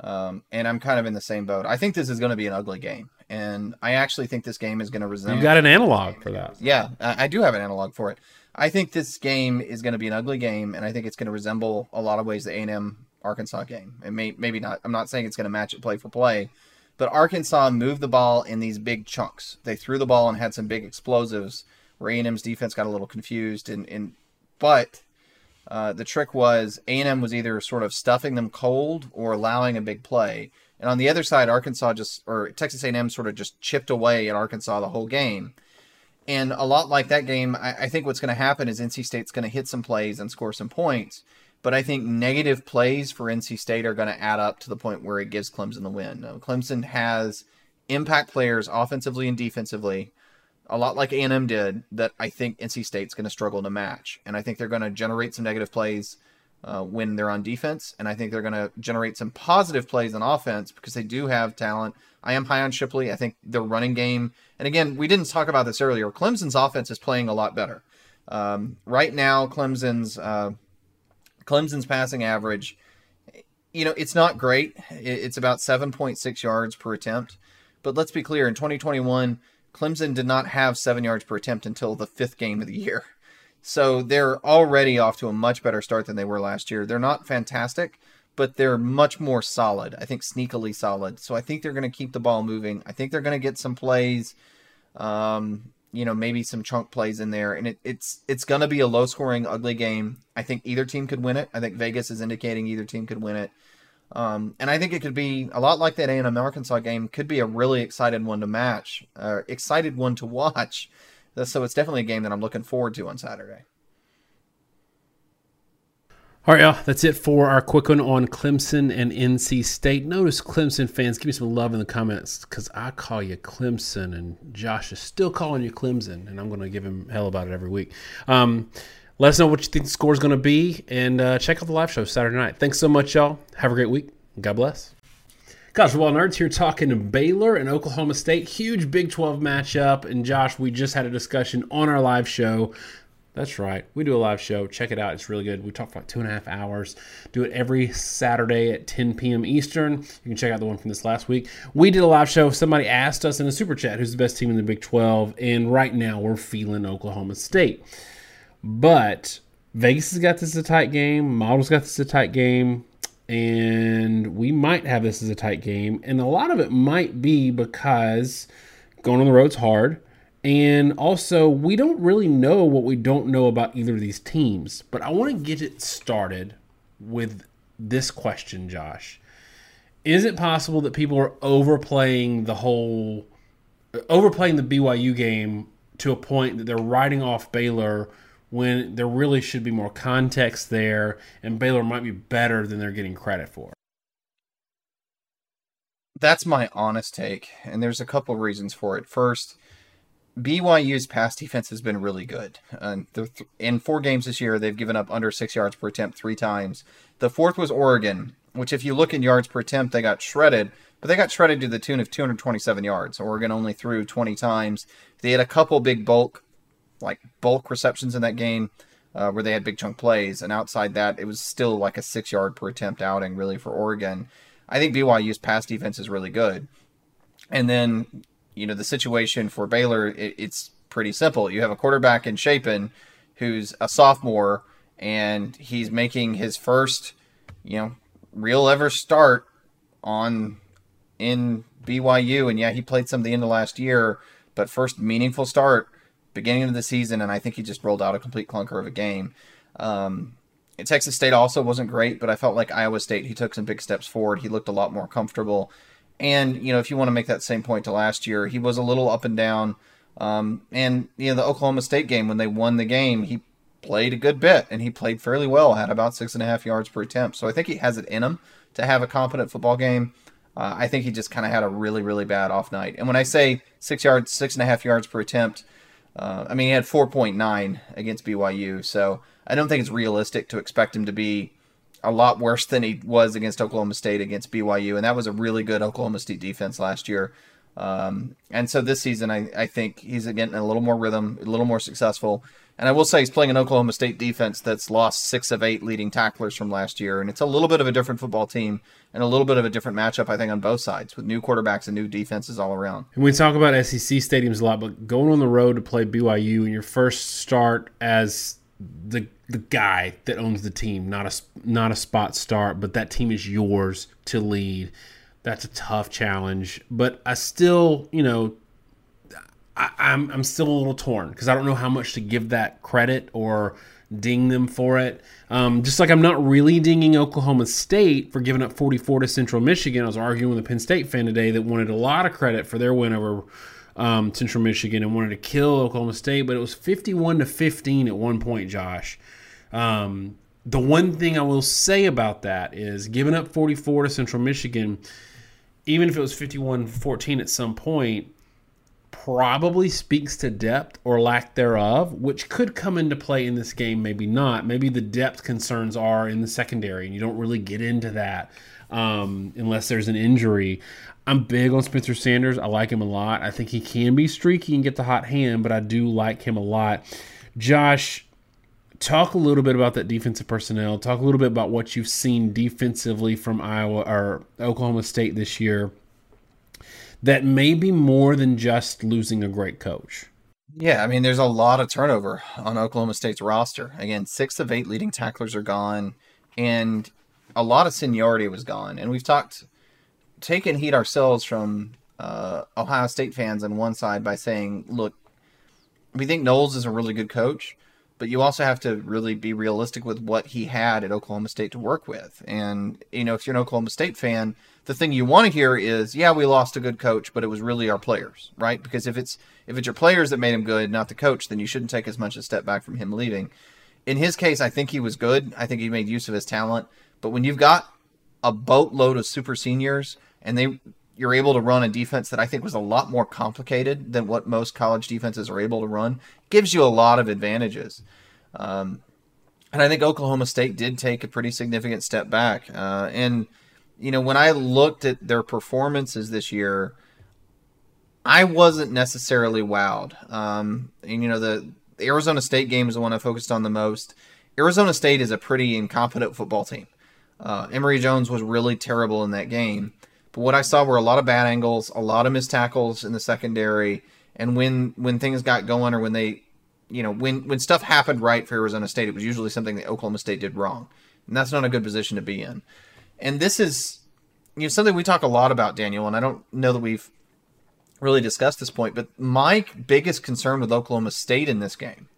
Um, and I'm kind of in the same boat. I think this is going to be an ugly game, and I actually think this game is going to resemble. You got an analog for that? Yeah, I, do have an analog for it. I think this game is going to be an ugly game, and I think it's going to resemble a lot of ways the A&M Arkansas game. And may, maybe not. I'm not saying it's going to match it play for play, but Arkansas moved the ball in these big chunks. They threw the ball and had some big explosives where A&M's defense got a little confused. And, and but uh, the trick was A&M was either sort of stuffing them cold or allowing a big play. And on the other side, Arkansas just or Texas A&M sort of just chipped away at Arkansas the whole game. And a lot like that game, I, I think what's going to happen is NC State's going to hit some plays and score some points. But I think negative plays for NC State are going to add up to the point where it gives Clemson the win. Now, Clemson has impact players offensively and defensively a lot like A&M did that I think NC State's going to struggle to match. And I think they're going to generate some negative plays uh, when they're on defense. And I think they're going to generate some positive plays on offense because they do have talent. I am high on Shipley. I think their running game, and again, we didn't talk about this earlier. Clemson's offense is playing a lot better. Um, right now, Clemson's uh, Clemson's passing average, you know, it's not great. It's about 7.6 yards per attempt. But let's be clear, in 2021, Clemson did not have seven yards per attempt until the fifth game of the year. So they're already off to a much better start than they were last year. They're not fantastic, but they're much more solid. I think sneakily solid. So I think they're going to keep the ball moving. I think they're going to get some plays, um, you know, maybe some chunk plays in there, and it, it's it's going to be a low scoring, ugly game. I think either team could win it. I think Vegas is indicating either team could win it. Um, and I think it could be a lot like that A&M Arkansas game. Could be a really excited one to match, uh, excited one to watch. So it's definitely a game that I'm looking forward to on Saturday. All right, y'all. That's it for our quick one on Clemson and NC State. Notice Clemson fans, give me some love in the comments because I call you Clemson, and Josh is still calling you Clemson, and I'm going to give him hell about it every week. Um, Let us know what you think the score is going to be, and uh, check out the live show Saturday night. Thanks so much, y'all. Have a great week. God bless. Football nerds here talking to Baylor and Oklahoma State. Huge Big 12 matchup. And Josh, we just had a discussion on our live show. That's right. We do a live show. Check it out. It's really good. We talk for like two and a half hours. Do it every Saturday at 10 p.m. Eastern. You can check out the one from this last week. We did a live show. Somebody asked us in a super chat who's the best team in the Big 12. And right now we're feeling Oklahoma State. But Vegas has got this a tight game. Models got this a tight game and we might have this as a tight game. And a lot of it might be because going on the road's hard. And also, we don't really know what we don't know about either of these teams. But I want to get it started with this question, Josh. Is it possible that people are overplaying the whole, overplaying the BYU game to a point that they're writing off Baylor when there really should be more context there, and Baylor might be better than they're getting credit for. That's my honest take, and there's a couple reasons for it. First, BYU's pass defense has been really good. Uh, in four games this year, they've given up under six yards per attempt three times. The fourth was Oregon, which, if you look in yards per attempt, they got shredded, but they got shredded to the tune of 227 yards. Oregon only threw 20 times. They had a couple big bulk like bulk receptions in that game uh, where they had big chunk plays, and outside that, it was still like a six yard per attempt outing really for Oregon. I think BYU's pass defense is really good, and then you know the situation for Baylor, it, it's pretty simple. You have a quarterback in Shapen who's a sophomore, and he's making his first, you know, real ever start on in BYU, and yeah, he played some the end of last year, but first meaningful start beginning of the season, and I think he just rolled out a complete clunker of a game. Um, Texas State also wasn't great, but I felt like Iowa State, he took some big steps forward. He looked a lot more comfortable. And, you know, if you want to make that same point to last year, he was a little up and down. Um, and, you know, the Oklahoma State game, when they won the game, he played a good bit and he played fairly well, had about six and a half yards per attempt. So I think he has it in him to have a competent football game. Uh, I think he just kind of had a really, really bad off night. And when I say six yards, six and a half yards per attempt, uh, I mean, he had 4.9 against BYU, so I don't think it's realistic to expect him to be a lot worse than he was against Oklahoma State against BYU, and that was a really good Oklahoma State defense last year. Um, and so this season, I, I think he's getting a little more rhythm, a little more successful. And I will say he's playing an Oklahoma State defense that's lost six of eight leading tacklers from last year, and it's a little bit of a different football team and a little bit of a different matchup, I think, on both sides with new quarterbacks and new defenses all around. And we talk about SEC stadiums a lot, but going on the road to play BYU in your first start as the the guy that owns the team, not a not a spot start, but that team is yours to lead. That's a tough challenge, but I still, you know, I, I'm I'm still a little torn because I don't know how much to give that credit or ding them for it. Um, just like I'm not really dinging Oklahoma State for giving up 44 to Central Michigan. I was arguing with a Penn State fan today that wanted a lot of credit for their win over um, Central Michigan and wanted to kill Oklahoma State, but it was 51 to 15 at one point, Josh. Um, the one thing I will say about that is giving up 44 to Central Michigan, even if it was 51 14 at some point, probably speaks to depth or lack thereof, which could come into play in this game, maybe not. Maybe the depth concerns are in the secondary, and you don't really get into that um, unless there's an injury. I'm big on Spencer Sanders. I like him a lot. I think he can be streaky and get the hot hand, but I do like him a lot. Josh, talk a little bit about that defensive personnel. Talk a little bit about what you've seen defensively from Iowa or Oklahoma State this year that may be more than just losing a great coach. Yeah, I mean, there's a lot of turnover on Oklahoma State's roster. Again, six of eight leading tacklers are gone, and a lot of seniority was gone. And we've talked, taken heat ourselves from uh, Ohio State fans on one side by saying, look, we think Knowles is a really good coach, but you also have to really be realistic with what he had at Oklahoma State to work with. And, you know, if you're an Oklahoma State fan, the thing you want to hear is, yeah, we lost a good coach, but it was really our players, right? Because if it's if it's your players that made him good, not the coach, then you shouldn't take as much a step back from him leaving. In his case, I think he was good. I think he made use of his talent. But when you've got a boatload of super seniors and they you're able to run a defense that I think was a lot more complicated than what most college defenses are able to run, gives you a lot of advantages. Um, And I think Oklahoma State did take a pretty significant step back. Uh, and, you know, when I looked at their performances this year, I wasn't necessarily wowed. Um, and, you know, the, the Arizona State game is the one I focused on the most. Arizona State is a pretty incompetent football team. Uh, Emory Jones was really terrible in that game. But what I saw were a lot of bad angles, a lot of missed tackles in the secondary, and when when things got going or when they, you know, when when stuff happened right for Arizona State, it was usually something that Oklahoma State did wrong, and that's not a good position to be in. And this is, you know, something we talk a lot about, Daniel, and I don't know that we've really discussed this point, but my biggest concern with Oklahoma State in this game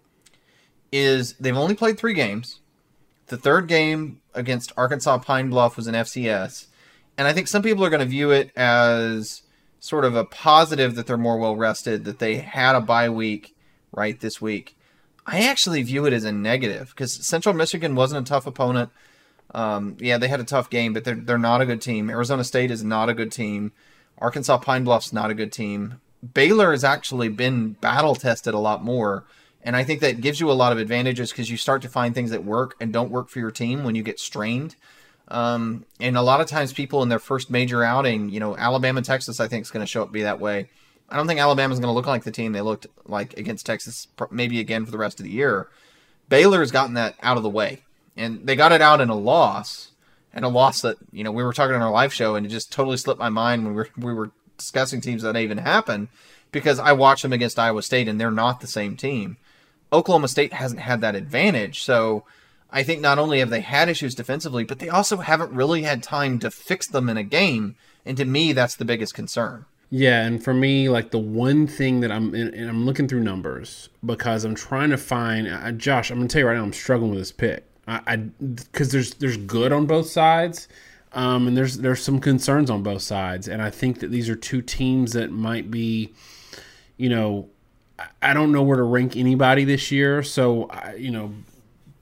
is they've only played three games. The third game against Arkansas Pine Bluff was an FCS and I think some people are going to view it as sort of a positive that they're more well rested, that they had a bye week right this week. I actually view it as a negative because Central Michigan wasn't a tough opponent. Um, yeah, they had a tough game, but they're they're not a good team. Arizona State is not a good team. Arkansas Pine Bluff's not a good team. Baylor has actually been battle tested a lot more, and I think that gives you a lot of advantages because you start to find things that work and don't work for your team when you get strained. Um, and a lot of times, people in their first major outing, you know, Alabama, Texas, I think is going to show up be that way. I don't think Alabama's going to look like the team they looked like against Texas, maybe again for the rest of the year. Baylor has gotten that out of the way, and they got it out in a loss, and a loss that you know we were talking on our live show, and it just totally slipped my mind when we were we were discussing teams that even happened because I watched them against Iowa State, and they're not the same team. Oklahoma State hasn't had that advantage, so I think not only have they had issues defensively, but they also haven't really had time to fix them in a game. And to me, that's the biggest concern. Yeah, and for me, like the one thing that I'm and I'm looking through numbers because I'm trying to find uh, Josh. I'm gonna tell you right now, I'm struggling with this pick. I because there's there's good on both sides, um, and there's there's some concerns on both sides, and I think that these are two teams that might be, you know, I don't know where to rank anybody this year. So you know,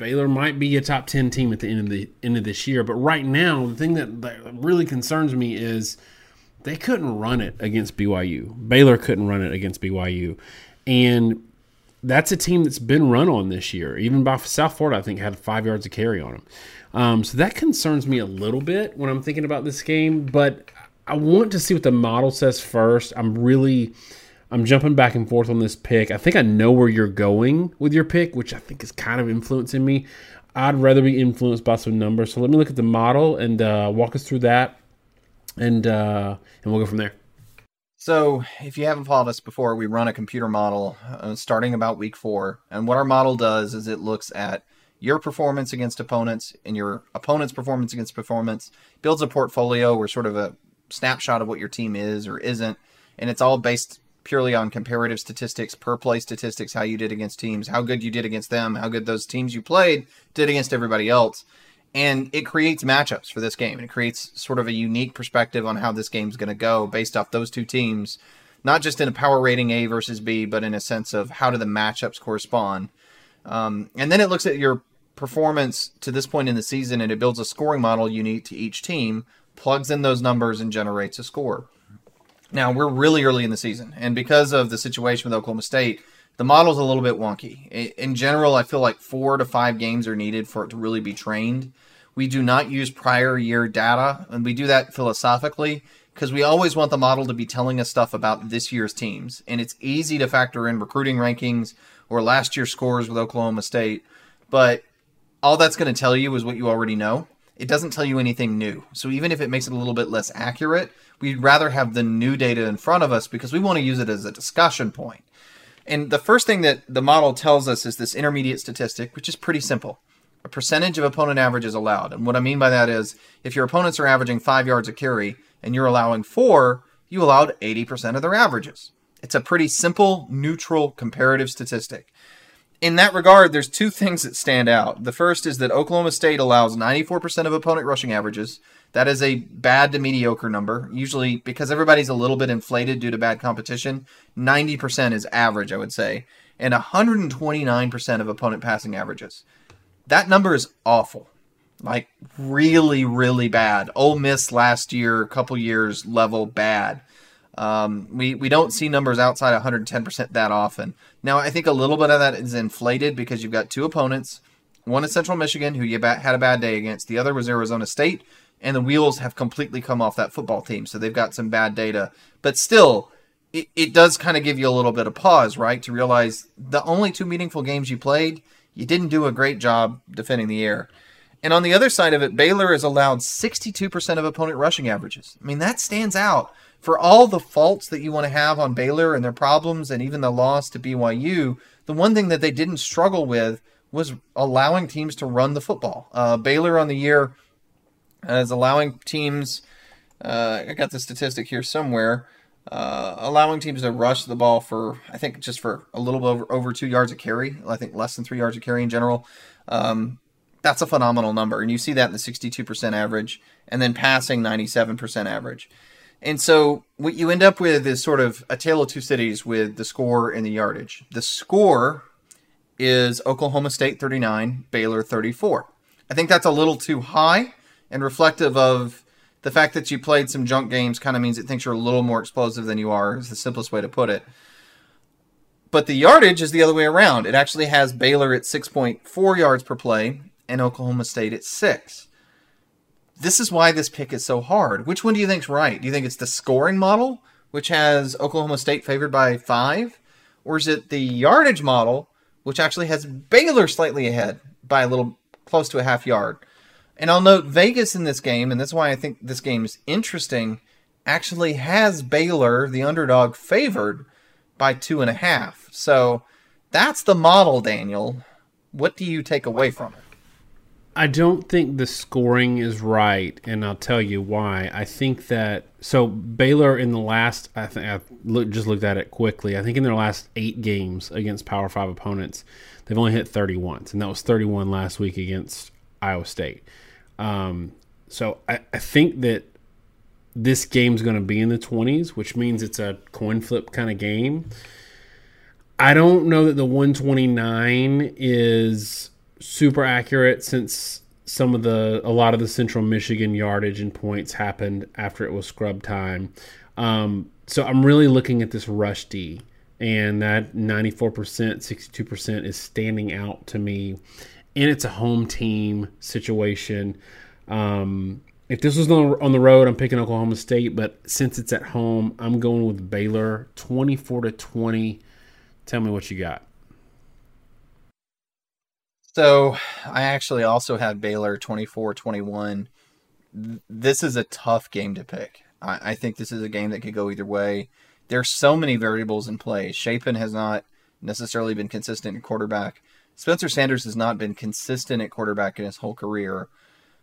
Baylor might be a top 10 team at the end of the end of this year, but right now the thing that, that really concerns me is they couldn't run it against BYU. Baylor couldn't run it against BYU. And that's a team that's been run on this year. Even by South Florida, I think had five yards of carry on them. Um, so that concerns me a little bit when I'm thinking about this game. But I want to see what the model says first. I'm really I'm jumping back and forth on this pick. I think I know where you're going with your pick, which I think is kind of influencing me. I'd rather be influenced by some numbers. So let me look at the model and uh, walk us through that, and uh, and we'll go from there. So, if you haven't followed us before, we run a computer model uh, starting about week four, and what our model does is it looks at your performance against opponents and your opponent's performance against performance, builds a portfolio or sort of a snapshot of what your team is or isn't, and it's all based purely on comparative statistics, per play statistics, how you did against teams, how good you did against them, how good those teams you played did against everybody else. And it creates matchups for this game. And it creates sort of a unique perspective on how this game's going to go based off those two teams, not just in a power rating A versus B, but in a sense of how do the matchups correspond. Um, and then it looks at your performance to this point in the season and it builds a scoring model unique to each team, plugs in those numbers, and generates a score. Now we're really early in the season, and because of the situation with Oklahoma State, the model's a little bit wonky. In general, I feel like four to five games are needed for it to really be trained. We do not use prior year data, and we do that philosophically because we always want the model to be telling us stuff about this year's teams. And it's easy to factor in recruiting rankings or last year's scores with Oklahoma State, but all that's going to tell you is what you already know. It doesn't tell you anything new. So even if it makes it a little bit less accurate, We'd rather have the new data in front of us because we want to use it as a discussion point. And the first thing that the model tells us is this intermediate statistic, which is pretty simple. A percentage of opponent averages allowed. And what I mean by that is if your opponents are averaging five yards a carry and you're allowing four, you allowed 80% of their averages. It's a pretty simple, neutral, comparative statistic. In that regard, there's two things that stand out. The first is that Oklahoma State allows 94% of opponent rushing averages, that is a bad to mediocre number. Usually, because everybody's a little bit inflated due to bad competition, 90% is average, I would say, and 129% of opponent passing averages. That number is awful. Like, really, really bad. Ole Miss last year, couple years, level bad. Um, we, we don't see numbers outside 110% that often. Now, I think a little bit of that is inflated because you've got two opponents One is Central Michigan, who you had a bad day against. The other was Arizona State, and the wheels have completely come off that football team. So they've got some bad data. But still, it, it does kind of give you a little bit of pause, right? To realize the only two meaningful games you played, you didn't do a great job defending the air. And on the other side of it, Baylor has allowed 62% of opponent rushing averages. I mean, that stands out. For all the faults that you want to have on Baylor and their problems and even the loss to BYU, the one thing that they didn't struggle with was allowing teams to run the football. Uh, Baylor on the year is allowing teams, uh, I got the statistic here somewhere, uh, allowing teams to rush the ball for, I think, just for a little over, over two yards of carry. I think less than three yards of carry in general. Um, that's a phenomenal number. And you see that in the 62% average, and then passing 97% average. And so what you end up with is sort of a tale of two cities with the score and the yardage. The score is Oklahoma State 39, Baylor 34. I think that's a little too high and reflective of the fact that you played some junk games kind of means it thinks you're a little more explosive than you are, is the simplest way to put it. But the yardage is the other way around. It actually has Baylor at 6.4 yards per play and Oklahoma State at 6. This is why this pick is so hard. Which one do you think's right? Do you think it's the scoring model, which has Oklahoma State favored by 5, or is it the yardage model, which actually has Baylor slightly ahead by a little close to a half yard? And I'll note Vegas in this game, and that's why I think this game is interesting, actually has Baylor, the underdog, favored by two and a half. So that's the model, Daniel. What do you take away from it? I don't think the scoring is right, and I'll tell you why. I think that so Baylor in the last, I think I look, just looked at it quickly. I think in their last eight games against Power Five opponents, they've only hit 30 once, and that was 31 last week against Iowa State. Um, so I, I think that this game's going to be in the 20s, which means it's a coin flip kind of game. I don't know that the 129 is super accurate since some of the a lot of the Central Michigan yardage and points happened after it was scrub time. Um, so I'm really looking at this rush D, and that 94%, 62% is standing out to me and it's a home team situation. Um, if this was on, the road, I'm picking Oklahoma State, but since it's at home, I'm going with Baylor, 24 to 20. Tell me what you got. So, I actually also had Baylor 24 21. This is a tough game to pick. I, I think this is a game that could go either way. There's so many variables in play. Shapen has not necessarily been consistent in quarterback. Spencer Sanders has not been consistent at quarterback in his whole career.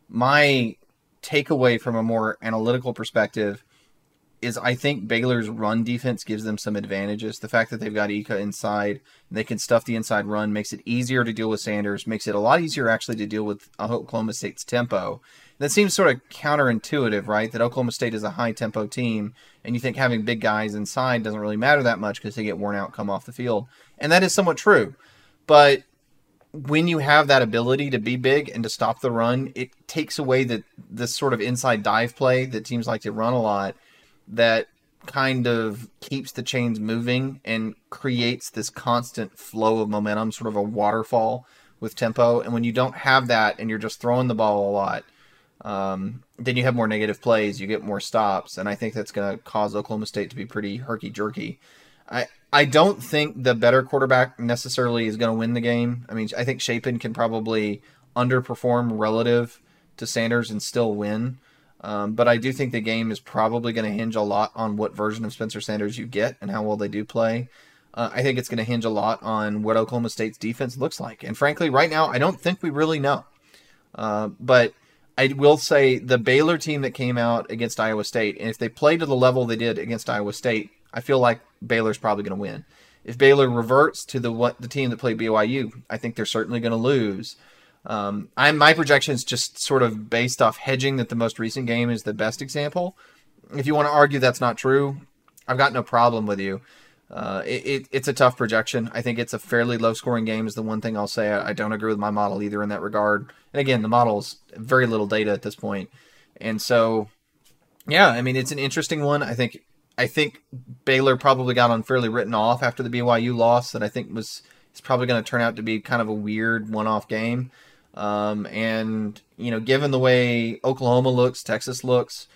My takeaway from a more analytical perspective is I think Baylor's run defense gives them some advantages. The fact that they've got Ika inside, they can stuff the inside run, makes it easier to deal with Sanders, makes it a lot easier actually to deal with uh, Oklahoma State's tempo. That seems sort of counterintuitive, right? That Oklahoma State is a high tempo team, and you think having big guys inside doesn't really matter that much because they get worn out, come off the field. And that is somewhat true. But when you have that ability to be big and to stop the run, it takes away the this sort of inside dive play that teams like to run a lot that kind of keeps the chains moving and creates this constant flow of momentum, sort of a waterfall with tempo. And when you don't have that and you're just throwing the ball a lot, um, then you have more negative plays, you get more stops, and I think that's going to cause Oklahoma State to be pretty herky jerky. I I don't think the better quarterback necessarily is going to win the game. I mean, I think Shapen can probably underperform relative to Sanders and still win. Um, but I do think the game is probably going to hinge a lot on what version of Spencer Sanders you get and how well they do play. Uh, I think it's going to hinge a lot on what Oklahoma State's defense looks like. And frankly, right now, I don't think we really know. Uh, but I will say the Baylor team that came out against Iowa State, and if they play to the level they did against Iowa State, I feel like Baylor's probably going to win. If Baylor reverts to the what the team that played BYU, I think they're certainly going to lose. Um, I'm my projections just sort of based off hedging that the most recent game is the best example. If you want to argue that's not true, I've got no problem with you. Uh, it, it, it's a tough projection. I think it's a fairly low scoring game. Is the one thing I'll say. I, I don't agree with my model either in that regard. And again, the model's very little data at this point. and so yeah, I mean it's an interesting one. I think I think Baylor probably got unfairly written off after the BYU loss that I think was is probably going to turn out to be kind of a weird one-off game. Um, and you know, given the way Oklahoma looks, Texas looks,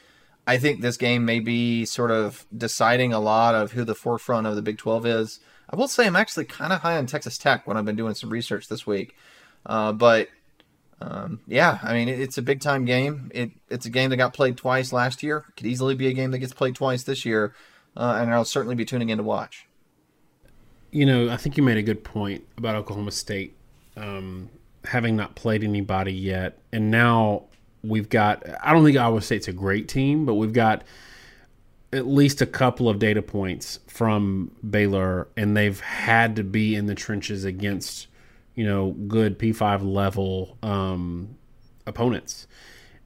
I think this game may be sort of deciding a lot of who the forefront of the Big 12 is. I will say I'm actually kind of high on Texas Tech when I've been doing some research this week. Uh, but um, yeah, I mean, it's a big time game. It, it's a game that got played twice last year. Could easily be a game that gets played twice this year. Uh, and I'll certainly be tuning in to watch. You know, I think you made a good point about Oklahoma State um, having not played anybody yet. And now we've got, I don't think Iowa State's a great team, but we've got at least a couple of data points from Baylor, and they've had to be in the trenches against, you know, good P5 level um, opponents.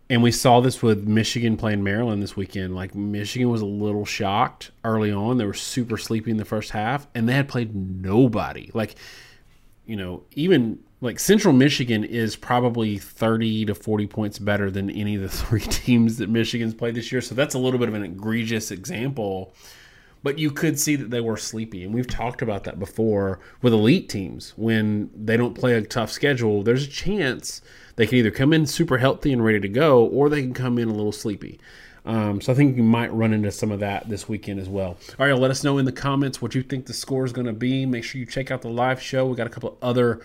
And we saw this with Michigan playing Maryland this weekend. Like Michigan was a little shocked early on. They were super sleepy in the first half, and they had played nobody. Like, you know, even like Central Michigan is probably 30 to 40 points better than any of the (laughs) three teams that Michigan's played this year. So that's a little bit of an egregious example. But you could see that they were sleepy. And we've talked about that before with elite teams. When they don't play a tough schedule, there's a chance they can either come in super healthy and ready to go, or they can come in a little sleepy. Um, so I think you might run into some of that this weekend as well. All right, let us know in the comments what you think the score is going to be. Make sure you check out the live show. We got a couple other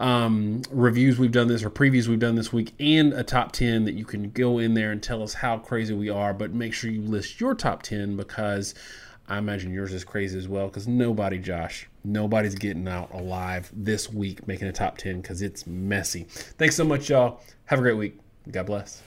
um, reviews we've done this or previews we've done this week and a top 10 that you can go in there and tell us how crazy we are. But make sure you list your top 10 because I imagine yours is crazy as well because nobody, Josh, nobody's getting out alive this week making a top 10 because it's messy. Thanks so much, y'all. Have a great week. God bless.